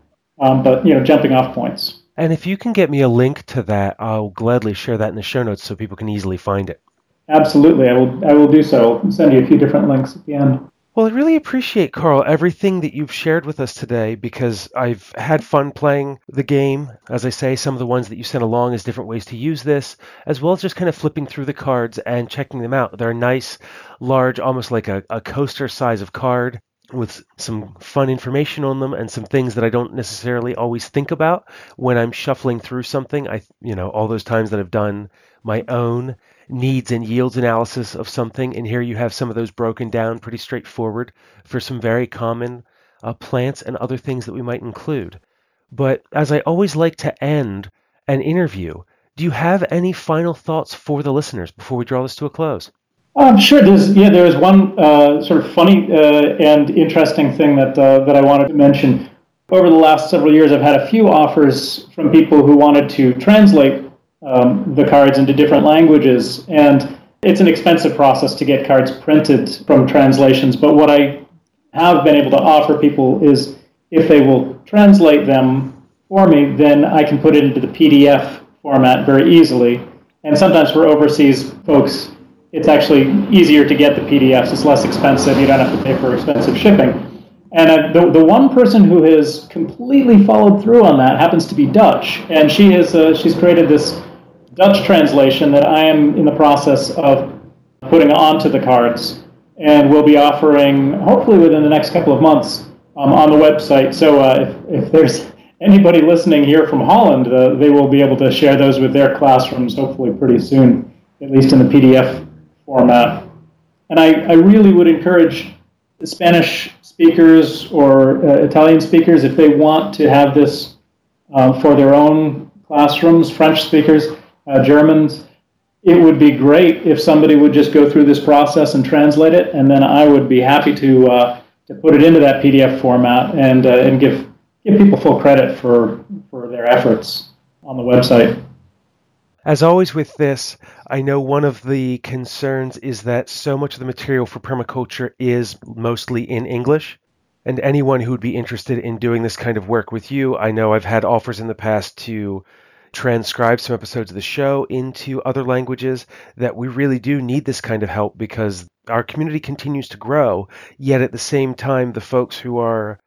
[SPEAKER 2] um, but you know jumping off points.
[SPEAKER 1] And if you can get me a link to that, I'll gladly share that in the show notes so people can easily find it.
[SPEAKER 2] Absolutely, I will. I will do so. I'll send you a few different links at the end.
[SPEAKER 1] Well, I really appreciate, Karl, everything that you've shared with us today because I've had fun playing the game. As I say, some of the ones that you sent along as different ways to use this, as well as just kind of flipping through the cards and checking them out. They're nice, large, almost like a, a coaster size of card with some fun information on them and some things that I don't necessarily always think about when I'm shuffling through something. I, you know, all those times that I've done my own needs and yields analysis of something. And here you have some of those broken down pretty straightforward for some very common uh, plants and other things that we might include. But as I always like to end an interview, do you have any final thoughts for the listeners before we draw this to a close?
[SPEAKER 2] Um, sure. There's yeah. There's one uh, sort of funny uh, and interesting thing that uh, that I wanted to mention. Over the last several years, I've had a few offers from people who wanted to translate um, the cards into different languages. And it's an expensive process to get cards printed from translations. But what I have been able to offer people is if they will translate them for me, then I can put it into the PDF format very easily. And sometimes for overseas folks, it's actually easier to get the PDFs. It's less expensive. You don't have to pay for expensive shipping. And uh, the, the one person who has completely followed through on that happens to be Dutch. And she has, uh, she's created this Dutch translation that I am in the process of putting onto the cards, and we'll be offering hopefully within the next couple of months um, on the website. So uh, if, if there's anybody listening here from Holland, uh, they will be able to share those with their classrooms hopefully pretty soon, at least in the PDF format. And I, I really would encourage Spanish speakers or uh, Italian speakers, if they want to have this uh, for their own classrooms, French speakers, uh, Germans. It would be great if somebody would just go through this process and translate it, and then I would be happy to uh, to put it into that PDF format and uh, and give give people full credit for for their efforts on the website.
[SPEAKER 1] As always with this, I know one of the concerns is that so much of the material for permaculture is mostly in English. And anyone who would be interested in doing this kind of work with you, I know I've had offers in the past to transcribe some episodes of the show into other languages, that we really do need this kind of help because our community continues to grow, yet at the same time, the folks who are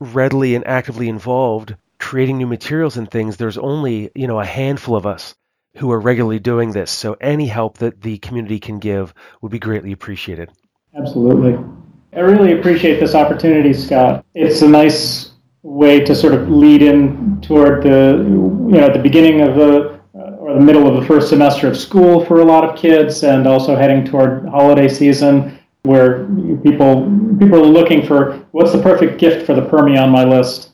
[SPEAKER 1] readily and actively involved creating new materials and things, there's only, you know, a handful of us who are regularly doing this. So any help that the community can give would be greatly appreciated.
[SPEAKER 2] Absolutely. I really appreciate this opportunity, Scott. It's a nice way to sort of lead in toward the, you know, the beginning of the uh, or the middle of the first semester of school for a lot of kids, and also heading toward holiday season where people people are looking for what's the perfect gift for the Permie on my list.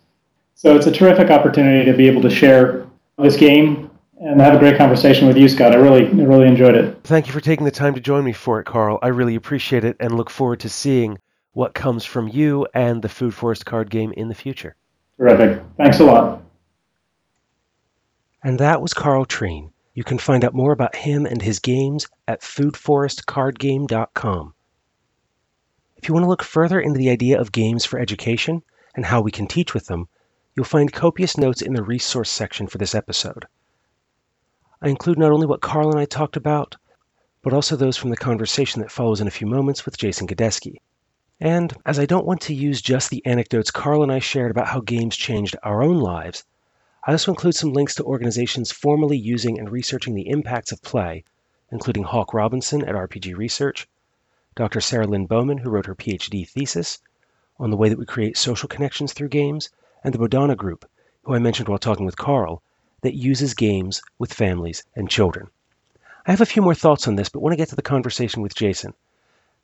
[SPEAKER 2] So it's a terrific opportunity to be able to share this game and have a great conversation with you, Scott. I really, really enjoyed it.
[SPEAKER 1] Thank you for taking the time to join me for it, Karl. I really appreciate it and look forward to seeing what comes from you and the Food Forest card game in the future.
[SPEAKER 2] Terrific. Thanks a lot.
[SPEAKER 1] And that was Karl Treen. You can find out more about him and his games at foodforestcardgame.com. If you want to look further into the idea of games for education and how we can teach with them, you'll find copious notes in the resource section for this episode. I include not only what Karl and I talked about, but also those from the conversation that follows in a few moments with Jason Godesky. And as I don't want to use just the anecdotes Karl and I shared about how games changed our own lives, I also include some links to organizations formally using and researching the impacts of play, including Hawk Robinson at RPG Research, Dr. Sarah Lynn Bowman, who wrote her PhD thesis on the way that we create social connections through games, and the Bodhana Group, who I mentioned while talking with Karl, that uses games with families and children. I have a few more thoughts on this, but want to get to the conversation with Jason.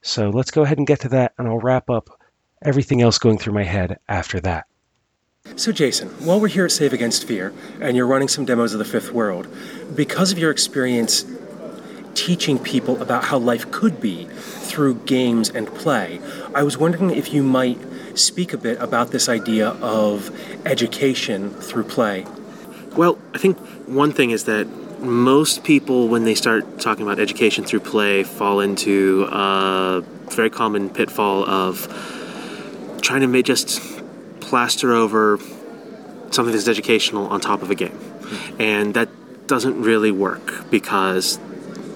[SPEAKER 1] So let's go ahead and get to that, and I'll wrap up everything else going through my head after that. So, Jason, while we're here at Save Against Fear, and you're running some demos of the Fifth World, because of your experience teaching people about how life could be through games and play, I was wondering if you might speak a bit about this idea of education through play.
[SPEAKER 3] Well, I think one thing is that most people, when they start talking about education through play, fall into a very common pitfall of trying to just plaster over something that's educational on top of a game. Mm-hmm. And that doesn't really work because,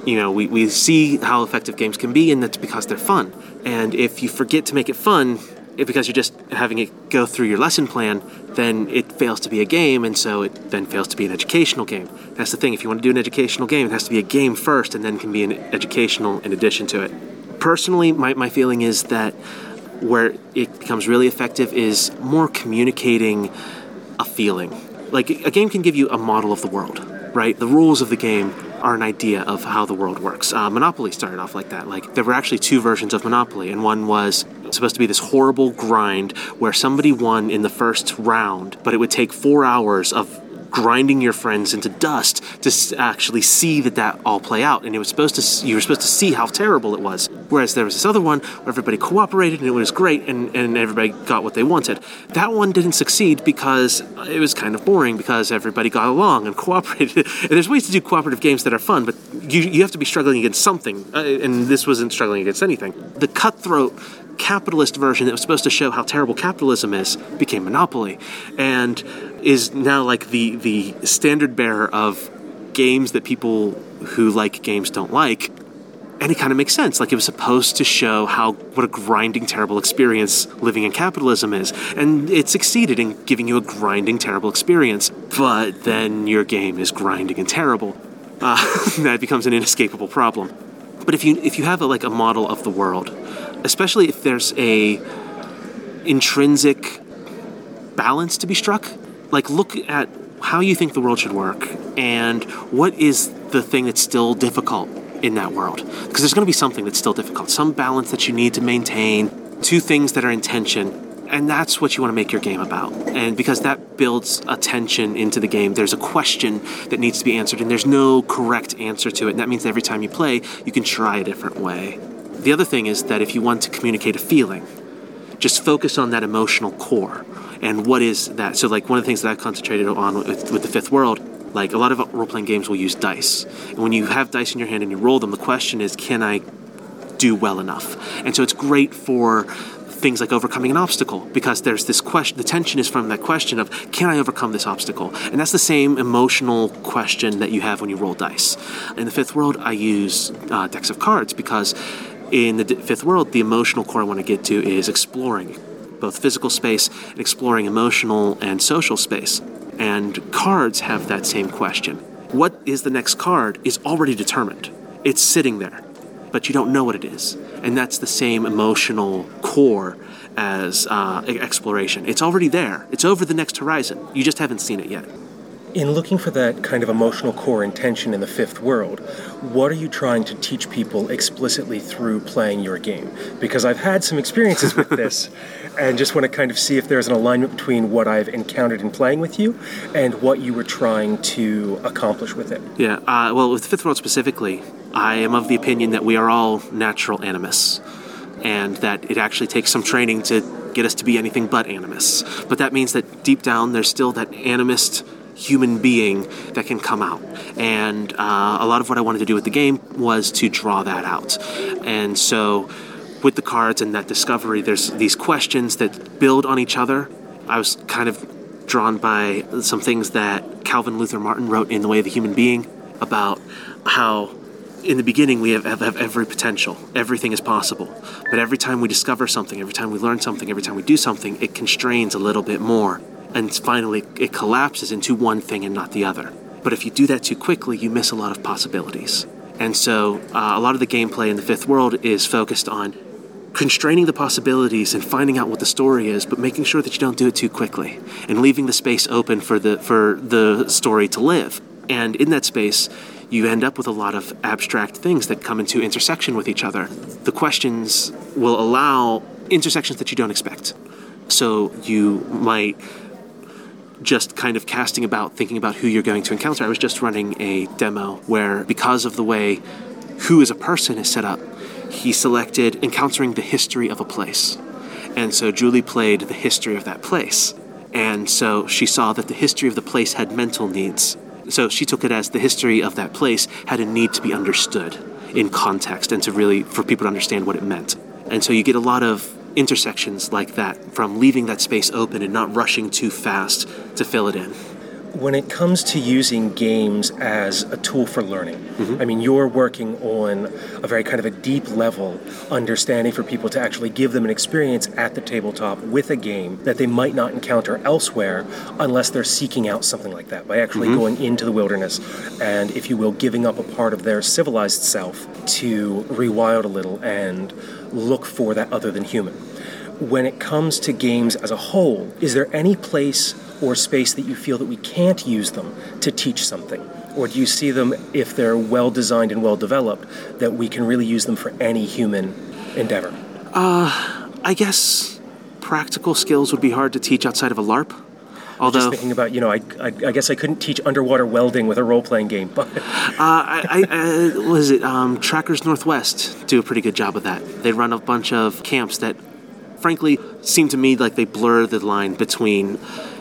[SPEAKER 3] you know, we, we see how effective games can be, and that's because they're fun. And if you forget to make it fun, because you're just having it go through your lesson plan, then it fails to be a game, and so it then fails to be an educational game. That's the thing. If you want to do an educational game, it has to be a game first, and then can be an educational in addition to it. Personally, my, my feeling is that where it becomes really effective is more communicating a feeling. Like a game can give you a model of the world, right? The rules of the game are an idea of how the world works. Uh, Monopoly started off like that. Like there were actually two versions of Monopoly, and one was supposed to be this horrible grind where somebody won in the first round, but it would take four hours of grinding your friends into dust to actually see that that all play out. And it was supposed to you were supposed to see how terrible it was. Whereas there was this other one where everybody cooperated and it was great and, and everybody got what they wanted. That one didn't succeed because it was kind of boring because everybody got along and cooperated. and there's ways to do cooperative games that are fun, but you, you have to be struggling against something. Uh, and this wasn't struggling against anything. The cutthroat capitalist version that was supposed to show how terrible capitalism is became Monopoly. And is now like the the standard bearer of games that people who like games don't like and it kind of makes sense. Like it was supposed to show how what a grinding terrible experience living in capitalism is and it succeeded in giving you a grinding terrible experience but then your game is grinding and terrible. Uh, that becomes an inescapable problem. But if you if you have a, like a model of the world especially if there's a intrinsic balance to be struck like look at how you think the world should work and what is the thing that's still difficult in that world. Because there's going to be something that's still difficult some balance that you need to maintain two things that are in tension and that's what you want to make your game about. And because that builds a tension into the game there's a question that needs to be answered and there's no correct answer to it and that means every time you play you can try a different way. The other thing is that if you want to communicate a feeling just focus on that emotional core and what is that? So like one of the things that i concentrated on with, with the fifth world like a lot of role-playing games will use dice. And when you have dice in your hand and you roll them the question is can i do well enough? And so it's great for things like overcoming an obstacle because there's this question the tension is from that question of can i overcome this obstacle? And that's the same emotional question that you have when you roll dice. In the fifth world i use uh, decks of cards because in the fifth world the emotional core i want to get to is exploring both physical space and exploring emotional and social space and cards have that same question what is the next card is already determined it's sitting there but you don't know what it is. And that's the same emotional core as uh, exploration. It's already there, it's over the next horizon. You just haven't seen it yet.
[SPEAKER 4] In looking for that kind of emotional core intention in the fifth world, what are you trying to teach people explicitly through playing your game? Because I've had some experiences with this and just want to kind of see if there's an alignment between what I've encountered in playing with you and what you were trying to accomplish with it.
[SPEAKER 3] Yeah, uh, well, with the fifth world specifically, I am of the opinion that we are all natural animists and that it actually takes some training to get us to be anything but animists. But that means that deep down there's still that animist human being that can come out. And uh, a lot of what I wanted to do with the game was to draw that out. And so with the cards and that discovery, there's these questions that build on each other. I was kind of drawn by some things that Calvin Luther Martin wrote in The Way of the Human Being about how in the beginning we have, have, have, every potential everything is possible but every time we discover something every time we learn something every time we do something it constrains a little bit more and finally it collapses into one thing and not the other but if you do that too quickly you miss a lot of possibilities and so uh, a lot of the gameplay in the fifth world is focused on constraining the possibilities and finding out what the story is but making sure that you don't do it too quickly and leaving the space open for the for the story to live and in that space you end up with a lot of abstract things that come into intersection with each other. The questions will allow intersections that you don't expect. So you might just kind of casting about, thinking about who you're going to encounter. I was just running a demo where, because of the way who is a person is set up, he selected encountering the history of a place. And so Julie played the history of that place. And so she saw that the history of the place had mental needs so she took it as the history of that place had a need to be understood in context and to really for people to understand what it meant. And so you get a lot of intersections like that from leaving that space open and not rushing too fast to fill it in
[SPEAKER 4] when it comes to using games as a tool for learning, mm-hmm. I mean, you're working on a very kind of a deep level understanding for people to actually give them an experience at the tabletop with a game that they might not encounter elsewhere unless they're seeking out something like that by actually mm-hmm. going into the wilderness and, if you will, giving up a part of their civilized self to rewild a little and look for that other than human. When it comes to games as a whole, is there any place or space that you feel that we can't use them to teach something? Or do you see them, if they're well designed and well developed, that we can really use them for any human endeavor?
[SPEAKER 3] Uh, I guess practical skills would be hard to teach outside of a LARP. Although,
[SPEAKER 4] just thinking about, you know, I, I, I, guess I couldn't teach underwater welding with a role playing game. But uh,
[SPEAKER 3] I, I, I was it um, Trackers Northwest do a pretty good job of that. They run a bunch of camps that, frankly, seem to me like they blur the line between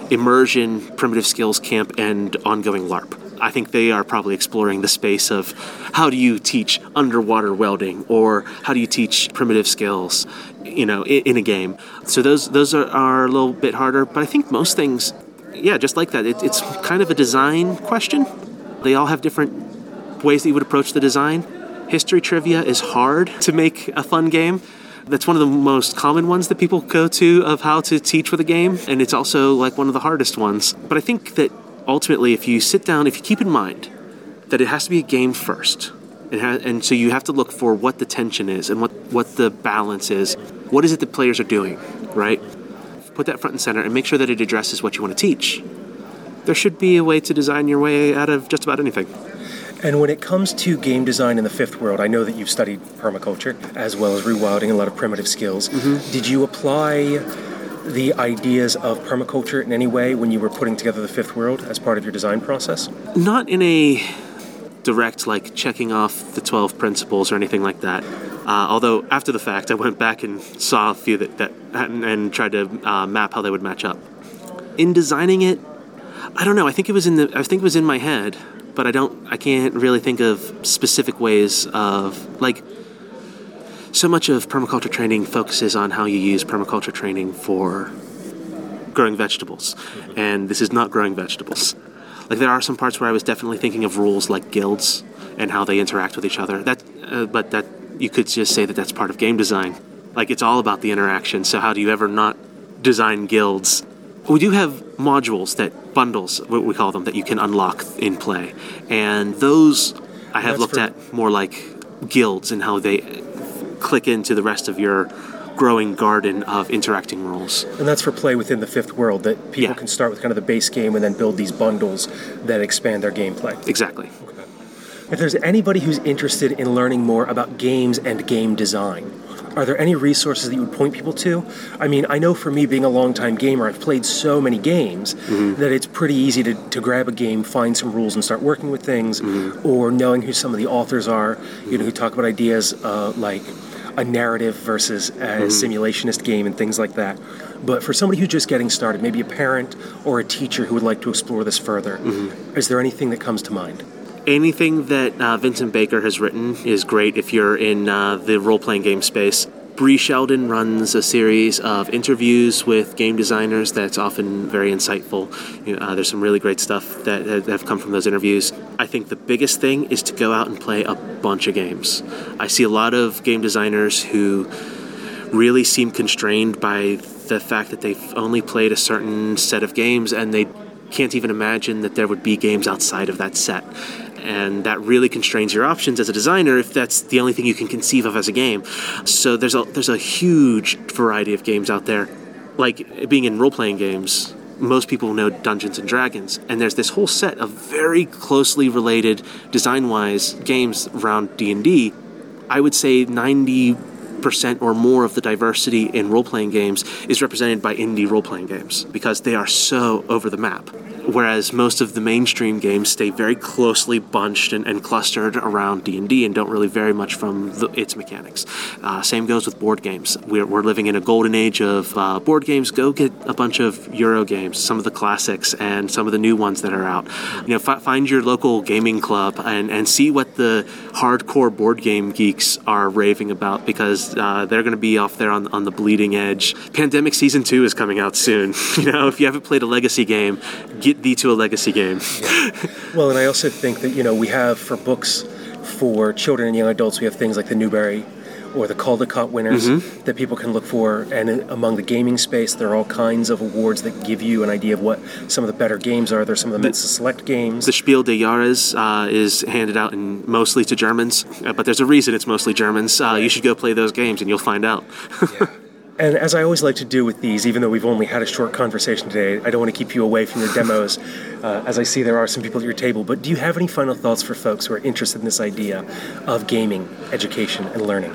[SPEAKER 3] immersion, primitive skills camp, and ongoing LARP. I think they are probably exploring the space of how do you teach underwater welding or how do you teach primitive skills, you know, in, in a game. So those those are, are, a little bit harder, but I think most things, yeah, just like that. It, it's kind of a design question. They all have different ways that you would approach the design. History trivia is hard to make a fun game that's one of the most common ones that people go to of how to teach with a game, and it's also like one of the hardest ones. But I think that ultimately, if you sit down, if you keep in mind that it has to be a game first, and so you have to look for what the tension is and what, what the balance is. What is it that players are doing, right? Put that front and center and make sure that it addresses what you want to teach. There should be a way to design your way out of just about anything.
[SPEAKER 4] And when it comes to game design in the fifth world, I know that you've studied permaculture as well as rewilding, a lot of primitive skills. Mm-hmm. Did you apply the ideas of permaculture in any way when you were putting together the fifth world as part of your design process?
[SPEAKER 3] Not in a direct, like checking off the 12 principles or anything like that. Uh, although after the fact, I went back and saw a few that, that and, and tried to uh, map how they would match up. In designing it, I don't know. I think it was in the. I think it was in my head but I don't I can't really think of specific ways of like so much of permaculture training focuses on how you use permaculture training for growing vegetables, and this is not growing vegetables. Like there are some parts where I was definitely thinking of rules like guilds and how they interact with each other. That, uh, but that you could just say that that's part of game design. Like it's all about the interaction. So how do you ever not design guilds? We do have modules that bundles, what we call them, that you can unlock in play, and those I have
[SPEAKER 4] That's
[SPEAKER 3] looked
[SPEAKER 4] for-
[SPEAKER 3] at more like guilds and how they click into the rest of your growing garden of interacting rules.
[SPEAKER 4] And that's for play within the fifth world that people
[SPEAKER 3] Yeah.
[SPEAKER 4] can start with kind of the base game and then build these bundles that expand their gameplay.
[SPEAKER 3] Exactly.
[SPEAKER 4] If there's anybody who's interested in learning more about games and game design, are there any resources that you would point people to? I mean, I know for me, being a longtime gamer, I've played so many games mm-hmm. that it's pretty easy to, to grab a game, find some rules, and start working with things, mm-hmm. or knowing who some of the authors are, you know, who talk about ideas uh, like a narrative versus a mm-hmm. simulationist game and things like that. But for somebody who's just getting started, maybe a parent or a teacher who would like to explore this further, is there anything that comes to mind?
[SPEAKER 3] Anything that uh, Vincent Baker has written is great if you're in uh, the role playing game space. Brie Sheldon runs a series of interviews with game designers that's often very insightful. You know, uh, there's some really great stuff that that have come from those interviews. I think the biggest thing is to go out and play a bunch of games. I see a lot of game designers who really seem constrained by the fact that they've only played a certain set of games and they can't even imagine that there would be games outside of that set and that really constrains your options as a designer if that's the only thing you can conceive of as a game. So there's a there's a huge variety of games out there, like being in role playing games. Most people know Dungeons and Dragons, and there's this whole set of very closely related design wise games around D and D. I would say ninety Percent or more of the diversity in role playing games is represented by indie role playing games because they are so over the map. Whereas most of the mainstream games stay very closely bunched and, and clustered around D&D and don't really vary much from the, its mechanics. Uh, same goes with board games. We're, we're, living in a golden age of uh, board games. Go get a bunch of Euro games, some of the classics and some of the new ones that are out. You know, f- find your local gaming club and, and see what the hardcore board game geeks are raving about because uh, they're going to be off there on, on the bleeding edge. Pandemic Season 2 is coming out soon. You know, if you haven't played a legacy game, get thee to a legacy game.
[SPEAKER 4] Well, and I also think that, you know, we have for books for children and young adults, we have things like the Newbery or the Caldecott winners that people can look for. And among the gaming space, there are all kinds of awards that give you an idea of what some of the better games are. There's some of the Mensa Select games.
[SPEAKER 3] The Spiel des Jahres uh, is handed out in mostly to Germans, uh, but there's a reason it's mostly Germans. Uh, you should go play those games and you'll find out.
[SPEAKER 4] And as I always like to do with these, even though we've only had a short conversation today, I don't want to keep you away from your demos, uh, as I see there are some people at your table. But do you have any final thoughts for folks who are interested in this idea of gaming, education, and learning?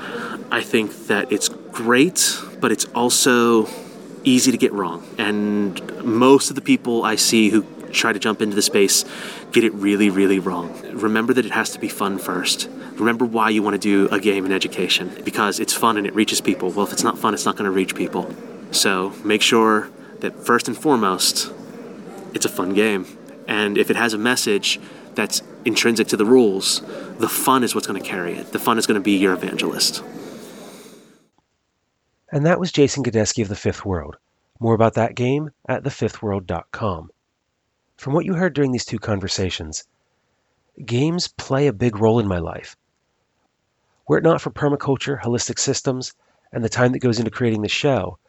[SPEAKER 3] I think that it's great, but it's also easy to get wrong. And most of the people I see who try to jump into the space get it really, really wrong. Remember that it has to be fun first. Remember why you want to do a game in education because it's fun and it reaches people. Well, if it's not fun, it's not going to reach people. So make sure that first and foremost, it's a fun game. And if it has a message that's intrinsic to the rules, the fun is what's going to carry it. The fun is going to be your evangelist.
[SPEAKER 1] And that was Jason Godesky of The Fifth World. More about that game at thefifthworld.com. From what you heard during these two conversations, games play a big role in my life. Were it not for permaculture, holistic systems, and the time that goes into creating the show,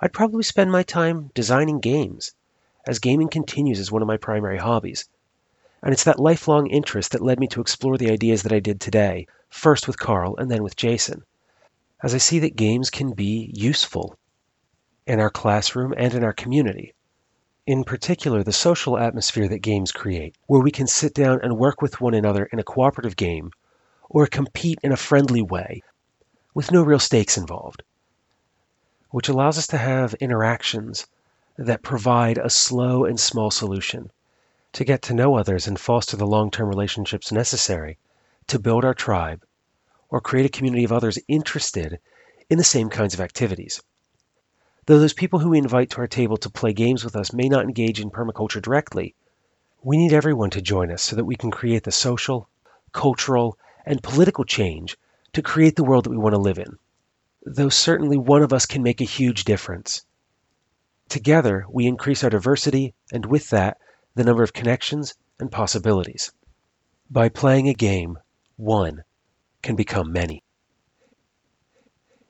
[SPEAKER 1] I'd probably spend my time designing games, as gaming continues as one of my primary hobbies. And it's that lifelong interest that led me to explore the ideas that I did today, first with Karl and then with Jason as I see that games can be useful in our classroom and in our community. In particular, the social atmosphere that games create, where we can sit down and work with one another in a cooperative game or compete in a friendly way with no real stakes involved, which allows us to have interactions that provide a slow and small solution to get to know others and foster the long term relationships necessary to build our tribe or create a community of others interested in the same kinds of activities. Though those people who we invite to our table to play games with us may not engage in permaculture directly, we need everyone to join us so that we can create the social, cultural, and political change to create the world that we want to live in. though certainly one of us can make a huge difference. Together, we increase our diversity, and with that, the number of connections and possibilities. By playing a game, one can become many.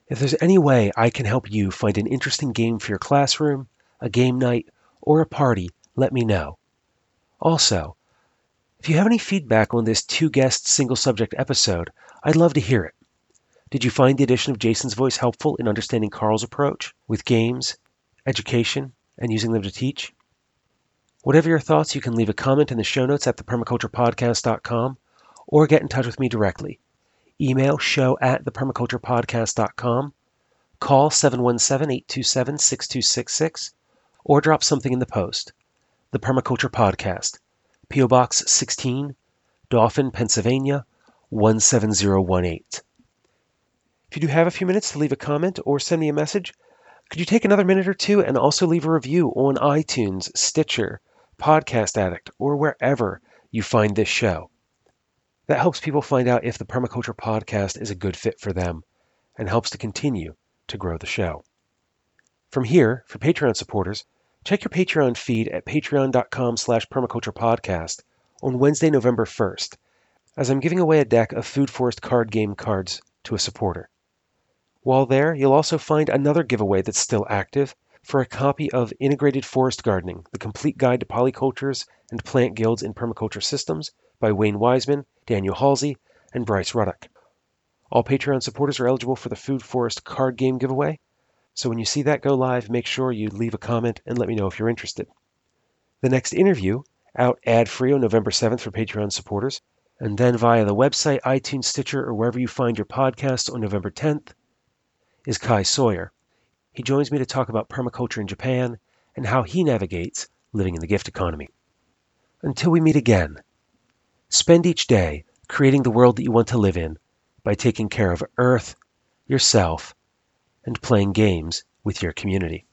[SPEAKER 1] If there's any way I can help you find an interesting game for your classroom, a game night, or a party, let me know. Also, if you have any feedback on this two guest single subject episode, I'd love to hear it. Did you find the addition of Jason's voice helpful in understanding Karl's approach with games, education, and using them to teach? Whatever your thoughts, you can leave a comment in the show notes at thepermaculturepodcast.com or get in touch with me directly. Email show at thepermaculturepodcast.com, call 717 827 6266, or drop something in the post. The Permaculture Podcast, P.O. Box 16, Dauphin, Pennsylvania 17018. If you do have a few minutes to leave a comment or send me a message, could you take another minute or two and also leave a review on iTunes, Stitcher, Podcast Addict, or wherever you find this show? That helps people find out if the Permaculture Podcast is a good fit for them and helps to continue to grow the show. From here, for Patreon supporters, check your Patreon feed at patreon.com slash permaculturepodcast on Wednesday, November 1st, as I'm giving away a deck of Food Forest card game cards to a supporter. While there, you'll also find another giveaway that's still active for a copy of Integrated Forest Gardening, the complete guide to polycultures and plant guilds in permaculture systems by Wayne Weiseman Daniel Halsey, and Bryce Ruddock. All Patreon supporters are eligible for the Food Forest card game giveaway, so when you see that go live, make sure you leave a comment and let me know if you're interested. The next interview, out ad free on November 7th for Patreon supporters, and then via the website, iTunes, Stitcher, or wherever you find your podcasts on November 10th, is Kai Sawyer. He joins me to talk about permaculture in Japan and how he navigates living in the gift economy. Until we meet again, Spend each day creating the world that you want to live in by taking care of Earth, yourself, and playing games with your community.